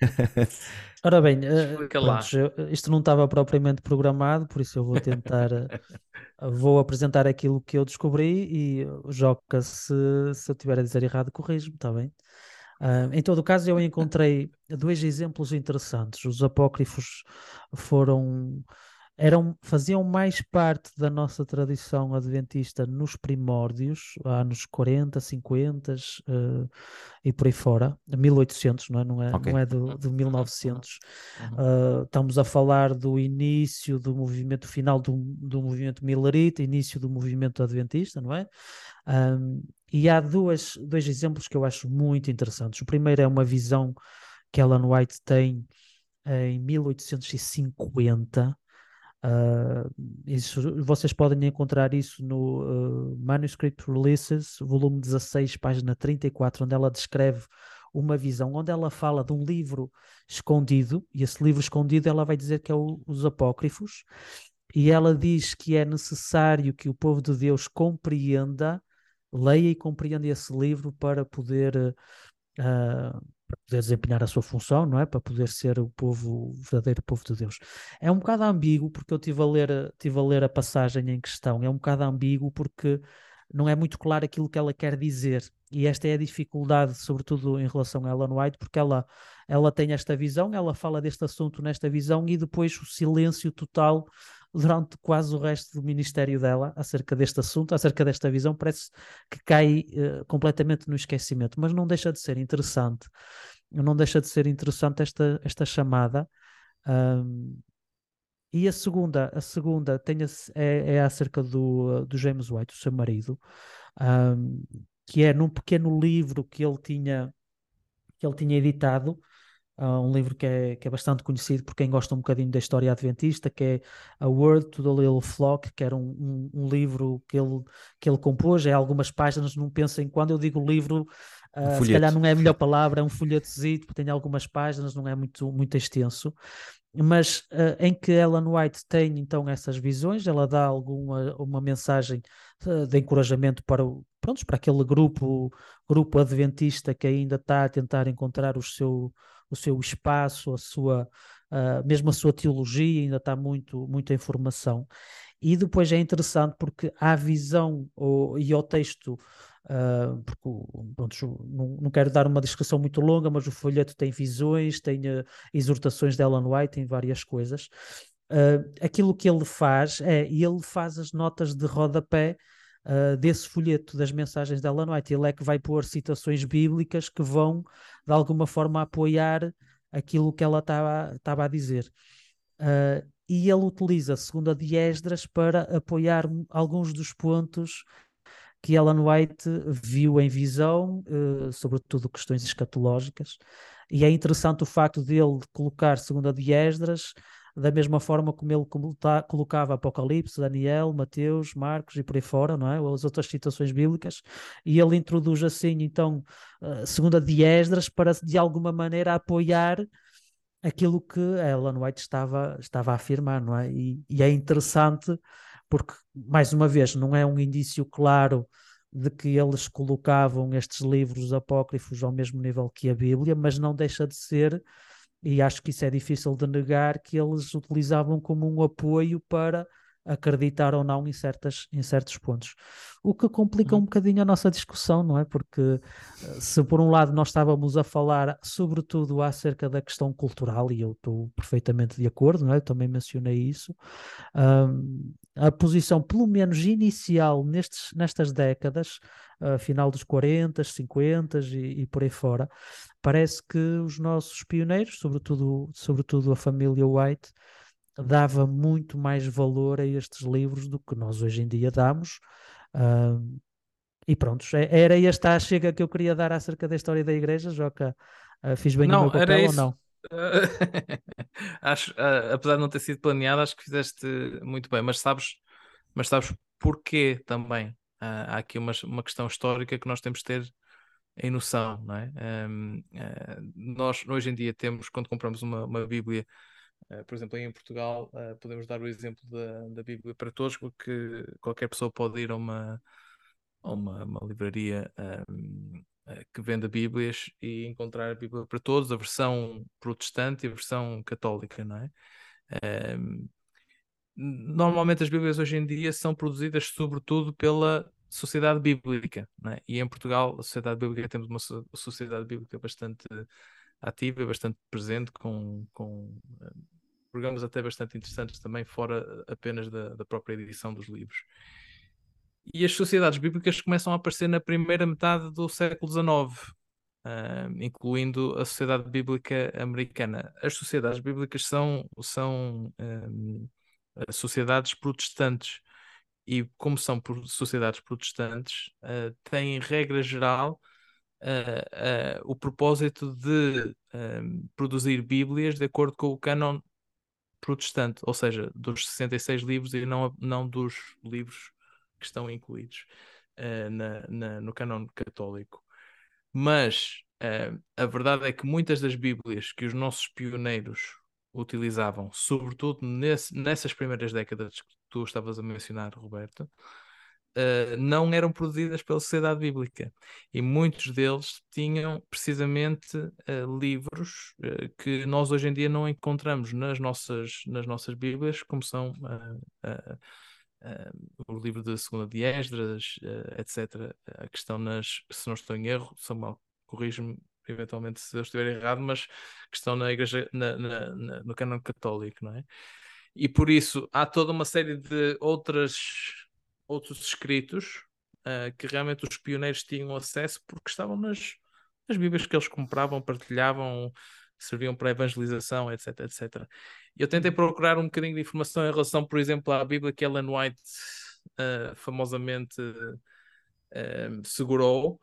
Ora bem, uh, pronto, isto não estava propriamente programado, por isso eu vou tentar, uh, vou apresentar aquilo que eu descobri e, Joca, se, se eu estiver a dizer errado, corrijo-me, está bem? Uh, em todo o caso, eu encontrei dois exemplos interessantes. Os apócrifos foram eram, faziam mais parte da nossa tradição adventista nos primórdios, anos 40, 50 uh, e por aí fora, 1800, não é, não é, okay. não é do, de 1900. Uhum. Uh, estamos a falar do início do movimento, final do, do movimento milarita, início do movimento adventista, não é? Um, e há duas, dois exemplos que eu acho muito interessantes. O primeiro é uma visão que Ellen White tem em 1850 Uh, isso, vocês podem encontrar isso no uh, Manuscript Releases, volume 16, página 34, onde ela descreve uma visão, onde ela fala de um livro escondido, e esse livro escondido ela vai dizer que é o, os Apócrifos, e ela diz que é necessário que o povo de Deus compreenda, leia e compreenda esse livro para poder uh, para poder desempenhar a sua função, não é? Para poder ser o povo, o verdadeiro povo de Deus. É um bocado ambíguo, porque eu estive a ler, tive a, ler a passagem em questão, é um bocado ambíguo porque não é muito claro aquilo que ela quer dizer. E esta é a dificuldade, sobretudo em relação a Ellen White, porque ela, ela tem esta visão, ela fala deste assunto nesta visão e depois o silêncio total durante quase o resto do ministério dela acerca deste assunto, acerca desta visão, parece que cai uh, completamente no esquecimento, mas não deixa de ser interessante, não deixa de ser interessante esta, esta chamada. Um, e a segunda, a segunda tem a, é, é acerca do, do James White, o seu marido, um, que é num pequeno livro que ele tinha, que ele tinha editado, uh, um livro que é, que é bastante conhecido por quem gosta um bocadinho da história adventista, que é A Word to the Little Flock, que era um, um, um livro que ele, que ele compôs, é algumas páginas, não pensem, quando eu digo livro, Uh, se calhar não é a melhor palavra, é um folhetozito, tem algumas páginas, não é muito, muito extenso, mas uh, em que Ellen White tem então essas visões, ela dá alguma uma mensagem uh, de encorajamento para, o, pronto, para aquele grupo, grupo adventista que ainda está a tentar encontrar o seu, o seu espaço, a sua, mesmo a sua teologia, ainda está muito, muita informação. E depois é interessante porque há visão e ao texto Uh, porque pronto, não, não, quero dar uma descrição muito longa, mas o folheto tem visões, tem uh, exortações de Ellen White, tem várias coisas. Uh, aquilo que ele faz é, ele faz as notas de rodapé desse folheto das mensagens de Ellen White. Ele é que vai pôr citações bíblicas que vão, de alguma forma, apoiar aquilo que ela estava a dizer. e ele utiliza a segunda de para apoiar alguns dos pontos que Ellen White viu em visão, uh, sobretudo questões escatológicas, e é interessante o facto de ele colocar segunda de Esdras da mesma forma como ele colocava Apocalipse, Daniel, Mateus, Marcos e por aí fora, não é? As outras citações bíblicas, e ele introduz assim, então, uh, segunda de Esdras para de alguma maneira apoiar aquilo que Ellen White estava, estava a afirmar, não é? E, e é interessante porque, mais uma vez, não é um indício claro de que eles colocavam estes livros apócrifos ao mesmo nível que a Bíblia, mas não deixa de ser, e acho que isso é difícil de negar, que eles utilizavam como um apoio para acreditar ou não em, certas, em certos pontos. O que complica uhum. um bocadinho a nossa discussão, não é? Porque eh, se por um lado nós estávamos a falar sobretudo acerca da questão cultural, e eu estou perfeitamente de acordo, não é? Eu também mencionei isso, um, a posição pelo menos inicial nestes, nestas décadas, uh, final dos 40, 50 e, e por aí fora, parece que os nossos pioneiros, sobretudo, sobretudo a família White, dava muito mais valor a estes livros do que nós hoje em dia damos. Uh, e pronto, é, era esta a chega que eu queria dar acerca da história da igreja, Joca. Uh, fiz bem não, o meu papel ou não? acho, uh, apesar de não ter sido planeado, acho que fizeste muito bem, mas sabes, mas sabes porquê também? Uh, há aqui uma, uma questão histórica que nós temos de ter em noção, não é? Um, uh, nós hoje em dia temos, quando compramos uma, uma Bíblia, Uh, por exemplo, em Portugal, uh, podemos dar o exemplo da, da Bíblia para Todos, porque qualquer pessoa pode ir a uma, a uma, uma livraria um, que venda Bíblias e encontrar a Bíblia para Todos, a versão protestante e a versão católica, não é? Um, normalmente as Bíblias hoje em dia são produzidas sobretudo pela Sociedade Bíblica, é? e em Portugal, a Sociedade Bíblica, temos uma Sociedade Bíblica bastante ativa, bastante presente, com, com uh, programas até bastante interessantes também, fora apenas da, da própria edição dos livros. E as sociedades bíblicas começam a aparecer na primeira metade do século XIX, uh, incluindo a Sociedade Bíblica Americana. As sociedades bíblicas são, são um, sociedades protestantes e como são sociedades protestantes, uh, têm regra geral uh, uh, o propósito de uh, produzir Bíblias de acordo com o cânon protestante, ou seja, dos 66 livros e não, não dos livros que estão incluídos na, na, no cânon católico. Mas a verdade é que muitas das Bíblias que os nossos pioneiros utilizavam, sobretudo nesse, nessas primeiras décadas que tu estavas a mencionar, Roberto, uh, não eram produzidas pela Sociedade Bíblica. E muitos deles tinham precisamente uh, livros uh, que nós hoje em dia não encontramos nas nossas, nas nossas Bíblias, como são o livro de Segunda de Esdras, etc. A questão nas, se não estou em erro, Samuel, corrijo-me eventualmente se eu estiver errado, mas que estão na igreja, na, na, na, no cânon católico, não é? E por isso há toda uma série de outras outros escritos uh, que realmente os pioneiros tinham acesso porque estavam nas, nas Bíblias que eles compravam, partilhavam, serviam para evangelização, etc, etc. Eu tentei procurar um bocadinho de informação em relação, por exemplo, à Bíblia que Ellen White uh, famosamente uh, segurou.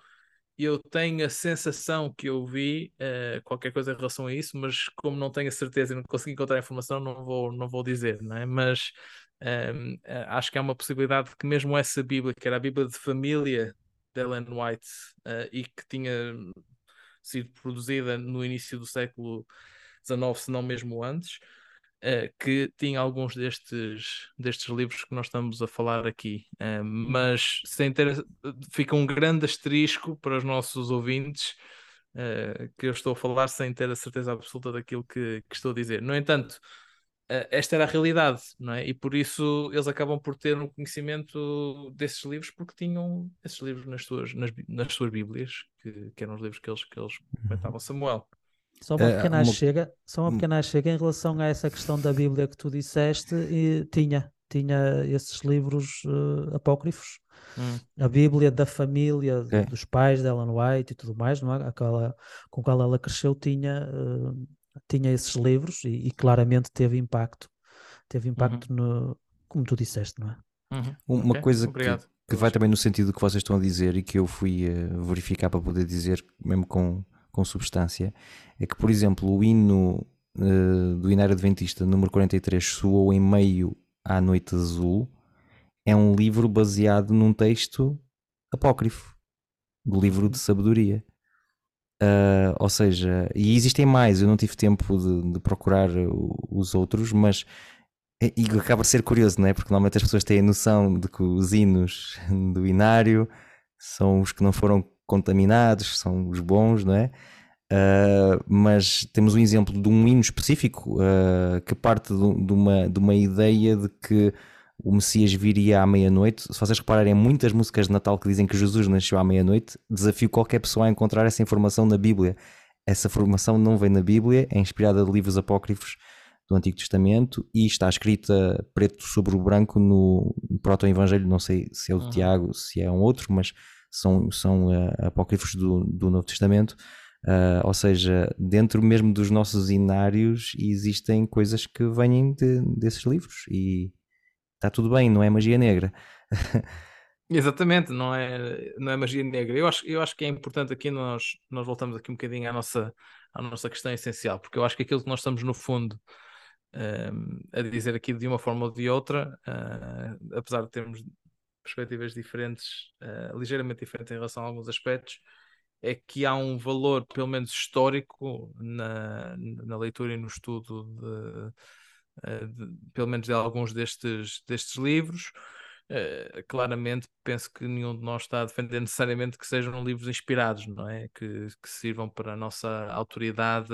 Eu tenho a sensação que eu vi uh, qualquer coisa em relação a isso, mas como não tenho a certeza e não consegui encontrar informação, não vou, não vou dizer, não é? Mas um, acho que há uma possibilidade que mesmo essa Bíblia, que era a Bíblia de família de Ellen White e que tinha sido produzida no início do século XIX, se não mesmo antes, uh, que tinha alguns destes, destes livros que nós estamos a falar aqui. Uh, mas sem ter, fica um grande asterisco para os nossos ouvintes uh, que eu estou a falar sem ter a certeza absoluta daquilo que, que estou a dizer. No entanto, esta era a realidade, não é? E por isso eles acabam por ter um conhecimento desses livros porque tinham esses livros nas suas, nas, nas suas bíblias, que, que eram os livros que eles, que eles comentavam Samuel. Só uma pequena, uma... Chega, só uma pequena chega em relação a essa questão da Bíblia que tu disseste, e tinha, tinha esses livros uh, apócrifos. Hum. A Bíblia da família, okay. dos pais de Ellen White e tudo mais, não é? Aquela, com a qual ela cresceu, tinha, uh, tinha esses livros e, e, claramente teve impacto. Teve impacto uhum. no, como tu disseste, não é? Uhum. Uma okay. coisa que, que, vai também no sentido que vocês estão a dizer e que eu fui uh, verificar para poder dizer, mesmo com com substância, é que, por exemplo, o hino uh, do Inário Adventista, número 43, soou em meio à Noite Azul, é um livro baseado num texto apócrifo, do livro de sabedoria. Uh, ou seja, e existem mais, eu não tive tempo de, de procurar os outros, mas e acaba de ser curioso, não é? Porque normalmente as pessoas têm a noção de que os hinos do Inário são os que não foram contaminados, são os bons, não é? Uh, mas temos um exemplo de um hino específico uh, que parte de, de, uma, de uma ideia de que o Messias viria à meia-noite. Se vocês repararem, muitas músicas de Natal que dizem que Jesus nasceu à meia-noite, desafio qualquer pessoa a encontrar essa informação na Bíblia. Essa informação não vem na Bíblia, é inspirada de livros apócrifos do Antigo Testamento e está escrita preto sobre o branco no proto-evangelho. Não sei se é o de uhum. Tiago, se é um outro, mas são, são uh, apócrifos do, do Novo Testamento. Uh, ou seja, dentro mesmo dos nossos inários existem coisas que vêm de, desses livros e está tudo bem, não é magia negra. Exatamente, não é, não é magia negra. Eu acho, eu acho que é importante aqui nós, nós voltamos aqui um bocadinho à nossa, à nossa questão essencial, porque eu acho que aquilo que nós estamos no fundo um, a dizer aqui de uma forma ou de outra, uh, apesar de termos perspectivas diferentes, uh, ligeiramente diferentes em relação a alguns aspectos, é que há um valor, pelo menos histórico, na, na leitura e no estudo de, eh, de, pelo menos de alguns destes, destes livros. Uh, claramente penso que nenhum de nós está a defender necessariamente que sejam livros inspirados, não é? Que, que sirvam para a nossa autoridade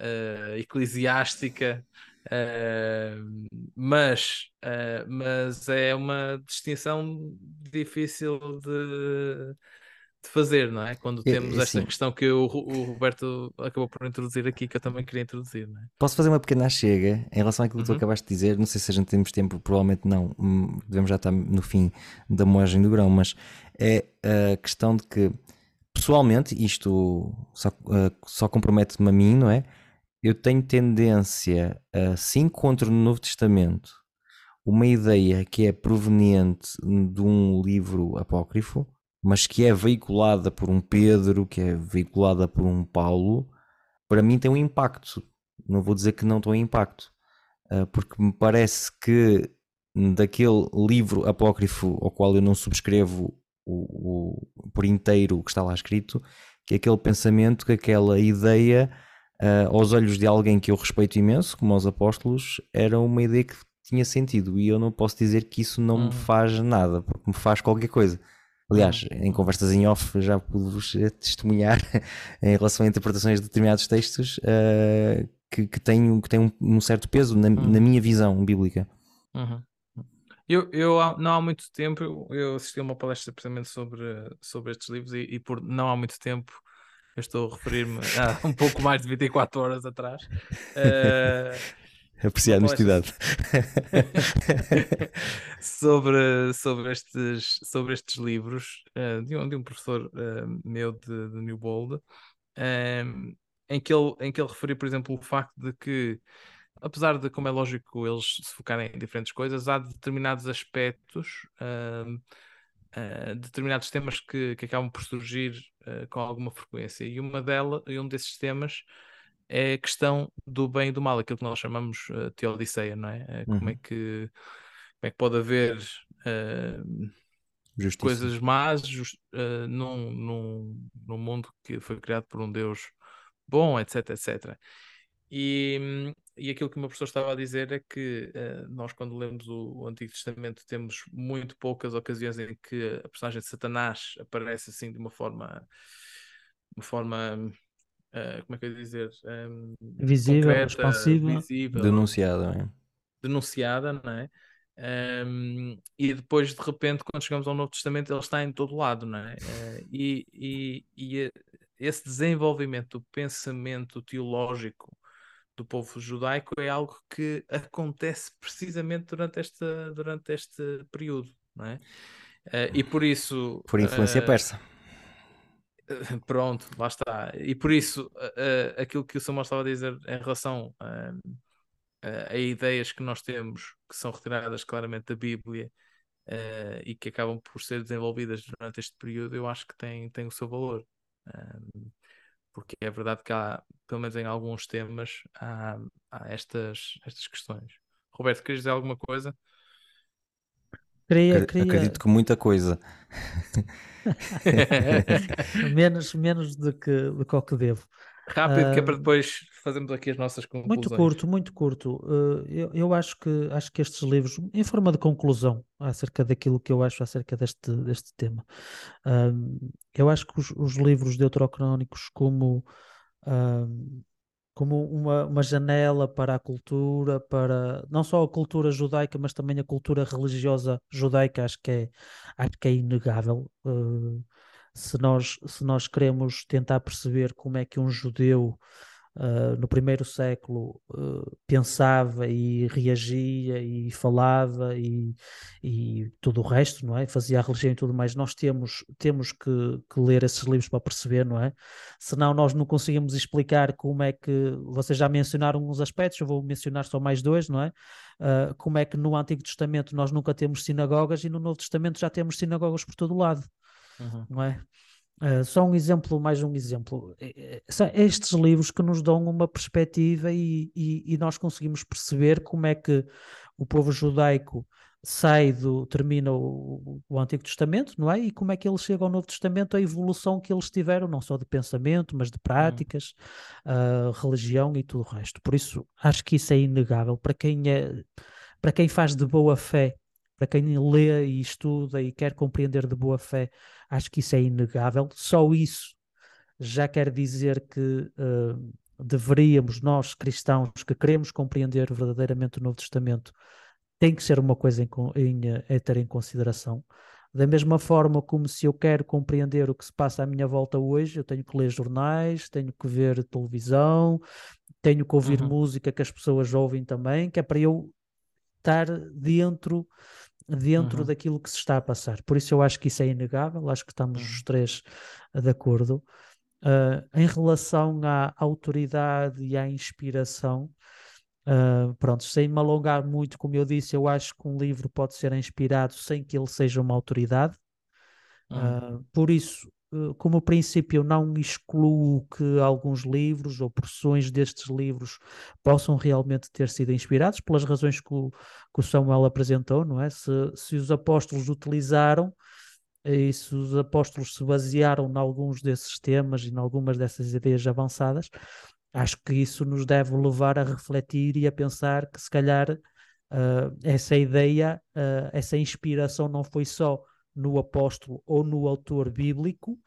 uh, eclesiástica Uh, mas, uh, mas é uma distinção difícil de, de fazer, não é? Quando temos é, esta questão que o, o, Roberto acabou por introduzir aqui, que eu também queria introduzir, é? Posso fazer uma pequena chega em relação àquilo que uhum. tu acabaste de dizer? Não sei se a gente temos tempo, provavelmente não, hum, devemos já estar no fim da moagem do grão, mas é a questão de que, pessoalmente, isto só, uh, só compromete-me a mim, não é? Eu tenho tendência a, se encontro no Novo Testamento uma ideia que é proveniente de um livro apócrifo, mas que é veiculada por um Pedro, que é veiculada por um Paulo, para mim tem um impacto. Não vou dizer que não tem um impacto, ah, porque me parece que daquele livro apócrifo ao qual eu não subscrevo o, o, por inteiro o que está lá escrito, que é aquele pensamento, que aquela ideia uh, aos olhos de alguém que eu respeito imenso, como os apóstolos, era uma ideia que tinha sentido. E eu não posso dizer que isso não me faz nada, porque me faz qualquer coisa. Aliás, uhum. em conversas em off já pude-vos testemunhar em relação a interpretações de determinados textos uh, que, que têm, que têm um, um certo peso na, uhum. na, minha visão bíblica. Uhum. Eu, eu, não há muito tempo, eu, eu assisti a uma palestra precisamente sobre, sobre estes livros e, e, por não há muito tempo eu estou a referir-me a um pouco mais de 24 horas atrás. Uh, Apreciar a honestidade. sobre, sobre, estes, sobre estes livros uh, de, um, de um professor uh, meu de, de New Bold. Um, em, que ele, em que ele referiu, por exemplo, o facto de que, apesar de, como é lógico, eles se focarem em diferentes coisas, há determinados aspectos, uh, determinados temas que, que acabam por surgir uh, com alguma frequência. E uma delas, e um desses temas é a questão do bem e do mal, aquilo que nós chamamos uh, teodiceia, não é? Como, é Uhum. que, como é que pode haver uh, coisas más jus- uh, num, num, num mundo que foi criado por um Deus bom, etc, etc. E, hum, e aquilo que o meu professor estava a dizer é que uh, nós, quando lemos o, o Antigo Testamento, temos muito poucas ocasiões em que a personagem de Satanás aparece assim de uma forma, uma forma, uh, como é que eu ia dizer, um, Visível, concreta, expansiva. visível, Denunciado, não é? denunciada, não é? Um, e depois, de repente, quando chegamos ao Novo Testamento, ele está em todo lado, não é? Eh, e, e, e esse desenvolvimento do pensamento teológico do povo judaico é algo que acontece precisamente durante, esta, durante este período, não é? Eh, e por isso. Por influência eh, persa. Pronto, lá está. E por isso, uh, uh, aquilo que o Samuel estava a dizer em relação uh, a ideias que nós temos que são retiradas claramente da Bíblia uh, e que acabam por ser desenvolvidas durante este período, eu acho que tem, tem o seu valor. Porque é verdade que há, pelo menos em alguns temas, há, há estas, estas questões. Roberto, queres dizer alguma coisa? Queria, queria... Acredito que muita coisa. menos, menos do que, do que ao que devo. Rápido, que é para Ah, depois fazermos aqui as nossas Muito conclusões. curto, muito curto. Uh, eu, eu acho que acho que estes livros, em forma de conclusão acerca daquilo que eu acho acerca deste, deste tema, um, eu acho que os, os livros deuterocanónicos como como uma, uma janela para a cultura, para não só a cultura judaica, mas também a cultura religiosa judaica, acho que é, acho que é inegável. Uh, se nós, se nós queremos tentar perceber como é que um judeu uh, no primeiro século uh, pensava e reagia e falava e, e tudo o resto, não é? Fazia a religião e tudo mais. Nós temos, temos que, que ler esses livros para perceber, não é? Senão nós não conseguimos explicar como é que, vocês já mencionaram uns aspectos, eu vou mencionar só mais dois, não é? Uh, como é que no Antigo Testamento nós nunca temos sinagogas e no Novo Testamento já temos sinagogas por todo lado Uhum. não é? Uh, só um exemplo, mais um exemplo. É- é- São estes livros que nos dão uma perspectiva e, e- e nós conseguimos perceber como é que o povo judaico sai do, termina o, o Antigo Testamento, não é? E como é que ele chega ao Novo Testamento, a evolução que eles tiveram, não só de pensamento, mas de práticas, uh, religião e tudo o resto. Por isso, acho que isso é inegável para quem é, para quem faz de boa fé, para quem lê e estuda e quer compreender de boa fé Acho que isso é inegável. Só isso já quer dizer que uh, deveríamos, nós cristãos que queremos compreender verdadeiramente o Novo Testamento, tem que ser uma coisa em, em, a ter em consideração. Da mesma forma como se eu quero compreender o que se passa à minha volta hoje, eu tenho que ler jornais, tenho que ver televisão, tenho que ouvir Uhum. música que as pessoas ouvem também, que é para eu estar dentro dentro Uhum. daquilo que se está a passar. Por isso eu acho que isso é inegável, acho que estamos os três uh, de acordo. Uh, em relação à autoridade e à inspiração, uh, pronto, sem me alongar muito, como eu disse, eu acho que um livro pode ser inspirado sem que ele seja uma autoridade. Uhum. Uh, por isso, como princípio, não excluo que alguns livros ou porções destes livros possam realmente ter sido inspirados pelas razões que o, que o Samuel apresentou, não é? Se, se os apóstolos utilizaram e se os apóstolos se basearam em alguns desses temas e em algumas dessas ideias avançadas, acho que isso nos deve levar a refletir e a pensar que se calhar uh, essa ideia, uh, essa inspiração não foi só no apóstolo ou no autor bíblico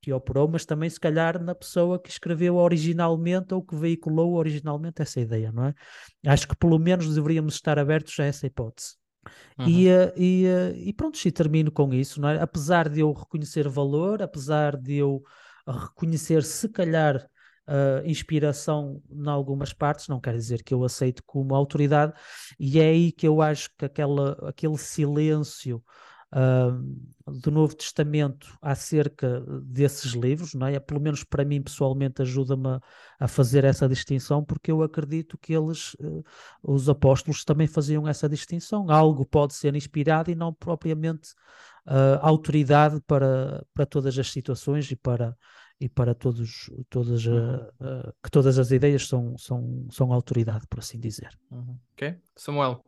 que operou, mas também se calhar na pessoa que escreveu originalmente ou que veiculou originalmente essa ideia, não é? Acho que pelo menos deveríamos estar abertos a essa hipótese. Uhum. E, uh, e, uh, e pronto, e termino com isso, não é? Apesar de eu reconhecer valor, apesar de eu reconhecer se calhar Uh, inspiração em algumas partes, não quer dizer que eu aceite como autoridade, e é aí que eu acho que aquela, aquele silêncio uh, do Novo Testamento acerca desses livros, não é? Pelo menos para mim pessoalmente ajuda-me a, a, fazer essa distinção, porque eu acredito que eles, uh, os apóstolos, também faziam essa distinção. Algo pode ser inspirado e não propriamente uh, autoridade para, para todas as situações e para e para todos todas uh, que todas as ideias são, são, são autoridade, por assim dizer. Uhum. Ok, Samuel,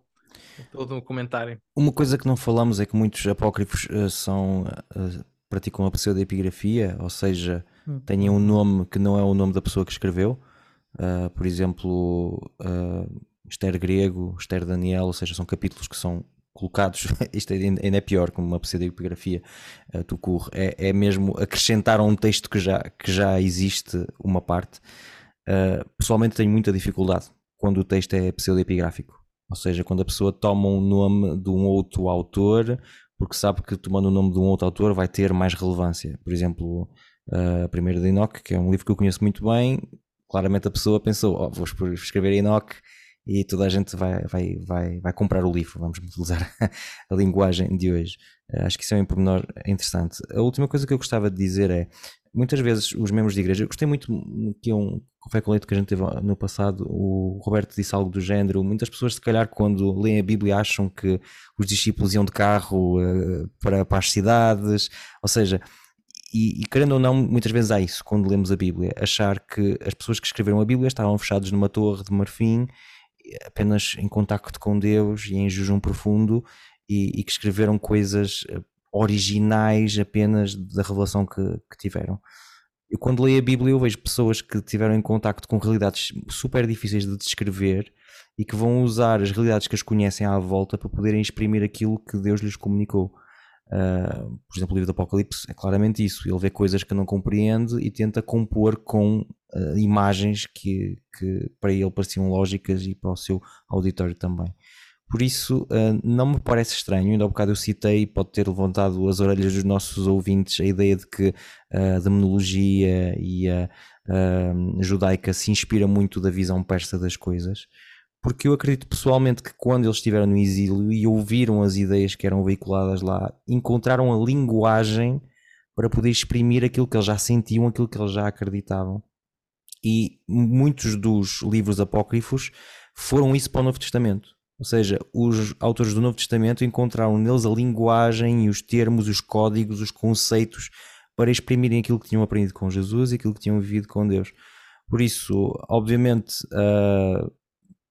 todo um comentário. Uma coisa que não falamos é que muitos apócrifos uh, são uh, praticam a pseudoepigrafia, ou seja, hum. têm um nome que não é o nome da pessoa que escreveu. Uh, por exemplo, uh, Esther grego, Esther Daniel, ou seja, são capítulos que são colocados, isto ainda é pior como uma pseudoepigrafia uh, tu curre, é, é mesmo acrescentar a um texto que já, que já existe uma parte. Uh, pessoalmente tenho muita dificuldade quando o texto é pseudoepigráfico. Ou seja, quando a pessoa toma um nome de um outro autor, porque sabe que tomando o nome de um outro autor vai ter mais relevância. Por exemplo, a primeira de Enoch, que é um livro que eu conheço muito bem, claramente a pessoa pensou, oh, vou escrever Enoch e toda a gente vai, vai, vai, vai comprar o livro, vamos utilizar a linguagem de hoje. Acho que isso é um pormenor interessante. A última coisa que eu gostava de dizer é, muitas vezes os membros de igreja, eu gostei muito que um café com leite que a gente teve no passado, o Roberto disse algo do género, muitas pessoas se calhar quando leem a Bíblia acham que os discípulos iam de carro uh, para, para as cidades, ou seja, e, e, querendo ou não, muitas vezes há isso quando lemos a Bíblia, achar que as pessoas que escreveram a Bíblia estavam fechados numa torre de marfim, apenas em contacto com Deus e em jejum profundo, e, e que escreveram coisas eh, originais apenas da revelação que, que tiveram. Eu quando leio a Bíblia eu vejo pessoas que tiveram em contacto com realidades super difíceis de descrever e que vão usar as realidades que as conhecem à volta para poderem exprimir aquilo que Deus lhes comunicou. Uh, por exemplo, o livro do Apocalipse é claramente isso. Ele vê coisas que não compreende e tenta compor com uh, imagens que, que para ele pareciam lógicas e para o seu auditório também. Por isso, uh, não me parece estranho, ainda há bocado eu citei, pode ter levantado as orelhas dos nossos ouvintes, a ideia de que uh, a demonologia e a uh, judaica se inspira muito da visão persa das coisas, porque eu acredito pessoalmente que quando eles estiveram no exílio e ouviram as ideias que eram veiculadas lá, encontraram a linguagem para poder exprimir aquilo que eles já sentiam, aquilo que eles já acreditavam. E muitos dos livros apócrifos foram isso para o Novo Testamento ou seja, os autores do Novo Testamento encontraram neles a linguagem os termos, os códigos, os conceitos para exprimirem aquilo que tinham aprendido com Jesus e aquilo que tinham vivido com Deus. Por isso, obviamente, uh,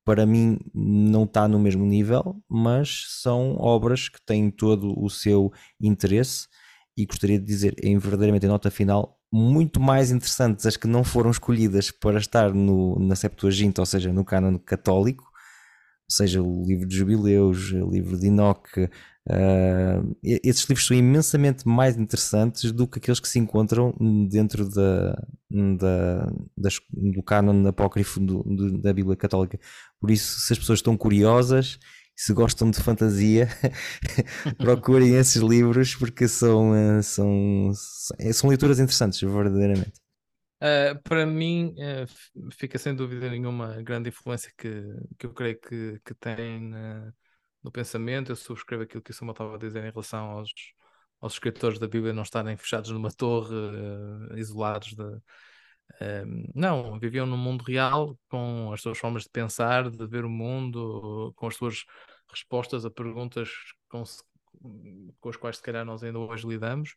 para mim não está no mesmo nível, mas são obras que têm todo o seu interesse e gostaria de dizer, em verdadeiramente em nota final, muito mais interessantes as que não foram escolhidas para estar no, na Septuaginta, ou seja, no cânon católico, seja o livro de Jubileus, o livro de Enoch, uh, esses livros são imensamente mais interessantes do que aqueles que se encontram dentro da, da, das, do canon apócrifo do, do, da Bíblia Católica. Por isso, se as pessoas estão curiosas, se gostam de fantasia, procurem esses livros porque são, ah, são, são leituras interessantes, verdadeiramente. Uh, para mim, uh, fica sem dúvida nenhuma a grande influência que, que eu creio que, que tem no pensamento. Eu subscrevo aquilo que o Samuel estava a dizer em relação aos, aos escritores da Bíblia não estarem fechados numa torre, uh, isolados de. não, viviam no mundo real com as suas formas de pensar, de ver o mundo, com as suas respostas a perguntas com, com as quais se calhar nós ainda hoje lidamos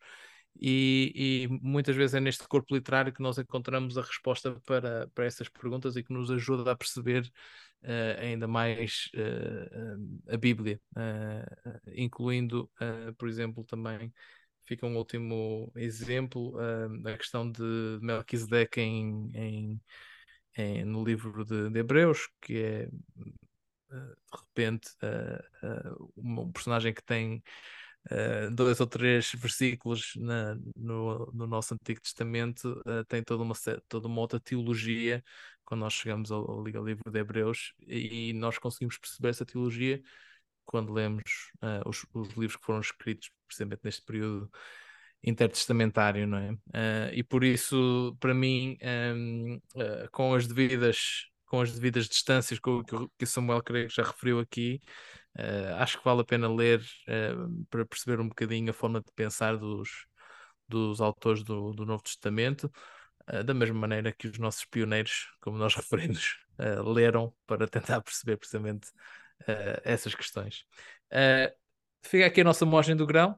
e, e, muitas vezes é neste corpo literário que nós encontramos a resposta para, para essas perguntas e que nos ajuda a perceber uh, ainda mais uh, a Bíblia, uh, incluindo, por exemplo, também fica um último exemplo, a questão de Melquisedeque em, em, em, no livro de, de Hebreus, que é de repente um personagem que tem uh, dois ou três versículos na, no, no, nosso Antigo Testamento, uh, tem toda uma, toda uma outra teologia quando nós chegamos ao, ao livro de Hebreus e, nós conseguimos perceber essa teologia quando lemos uh, os, os, livros que foram escritos precisamente neste período intertestamentário, não é? E por isso, para mim, um, uh, com as devidas com as devidas distâncias que, que o Samuel creio que já referiu aqui, uh, acho que vale a pena ler uh, para perceber um bocadinho a forma de pensar dos, dos autores do, do Novo Testamento, uh, da mesma maneira que os nossos pioneiros, como nós referimos, leram para tentar perceber precisamente essas questões. fica aqui a nossa moagem do grão.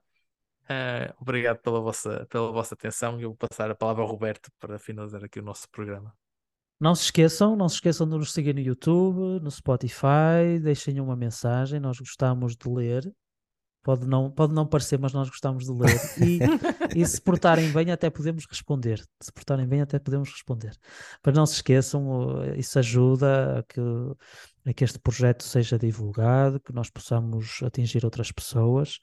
obrigado pela vossa, pela vossa atenção e eu vou passar a palavra ao Roberto para finalizar aqui o nosso programa. Não se esqueçam, não se esqueçam de nos seguir no YouTube, no Spotify, deixem uma mensagem, nós gostamos de ler. Pode não, pode não parecer, mas nós gostamos de ler. E, e se portarem bem, até podemos responder. Se portarem bem, até podemos responder. Mas não se esqueçam, isso ajuda a que, a que este projeto seja divulgado, que nós possamos atingir outras pessoas.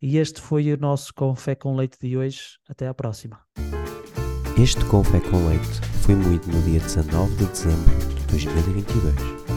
E este foi o nosso Confé com Leite de hoje. Até à próxima. Este Confé com Leite foi moído no dia 19 de dezembro de 2022.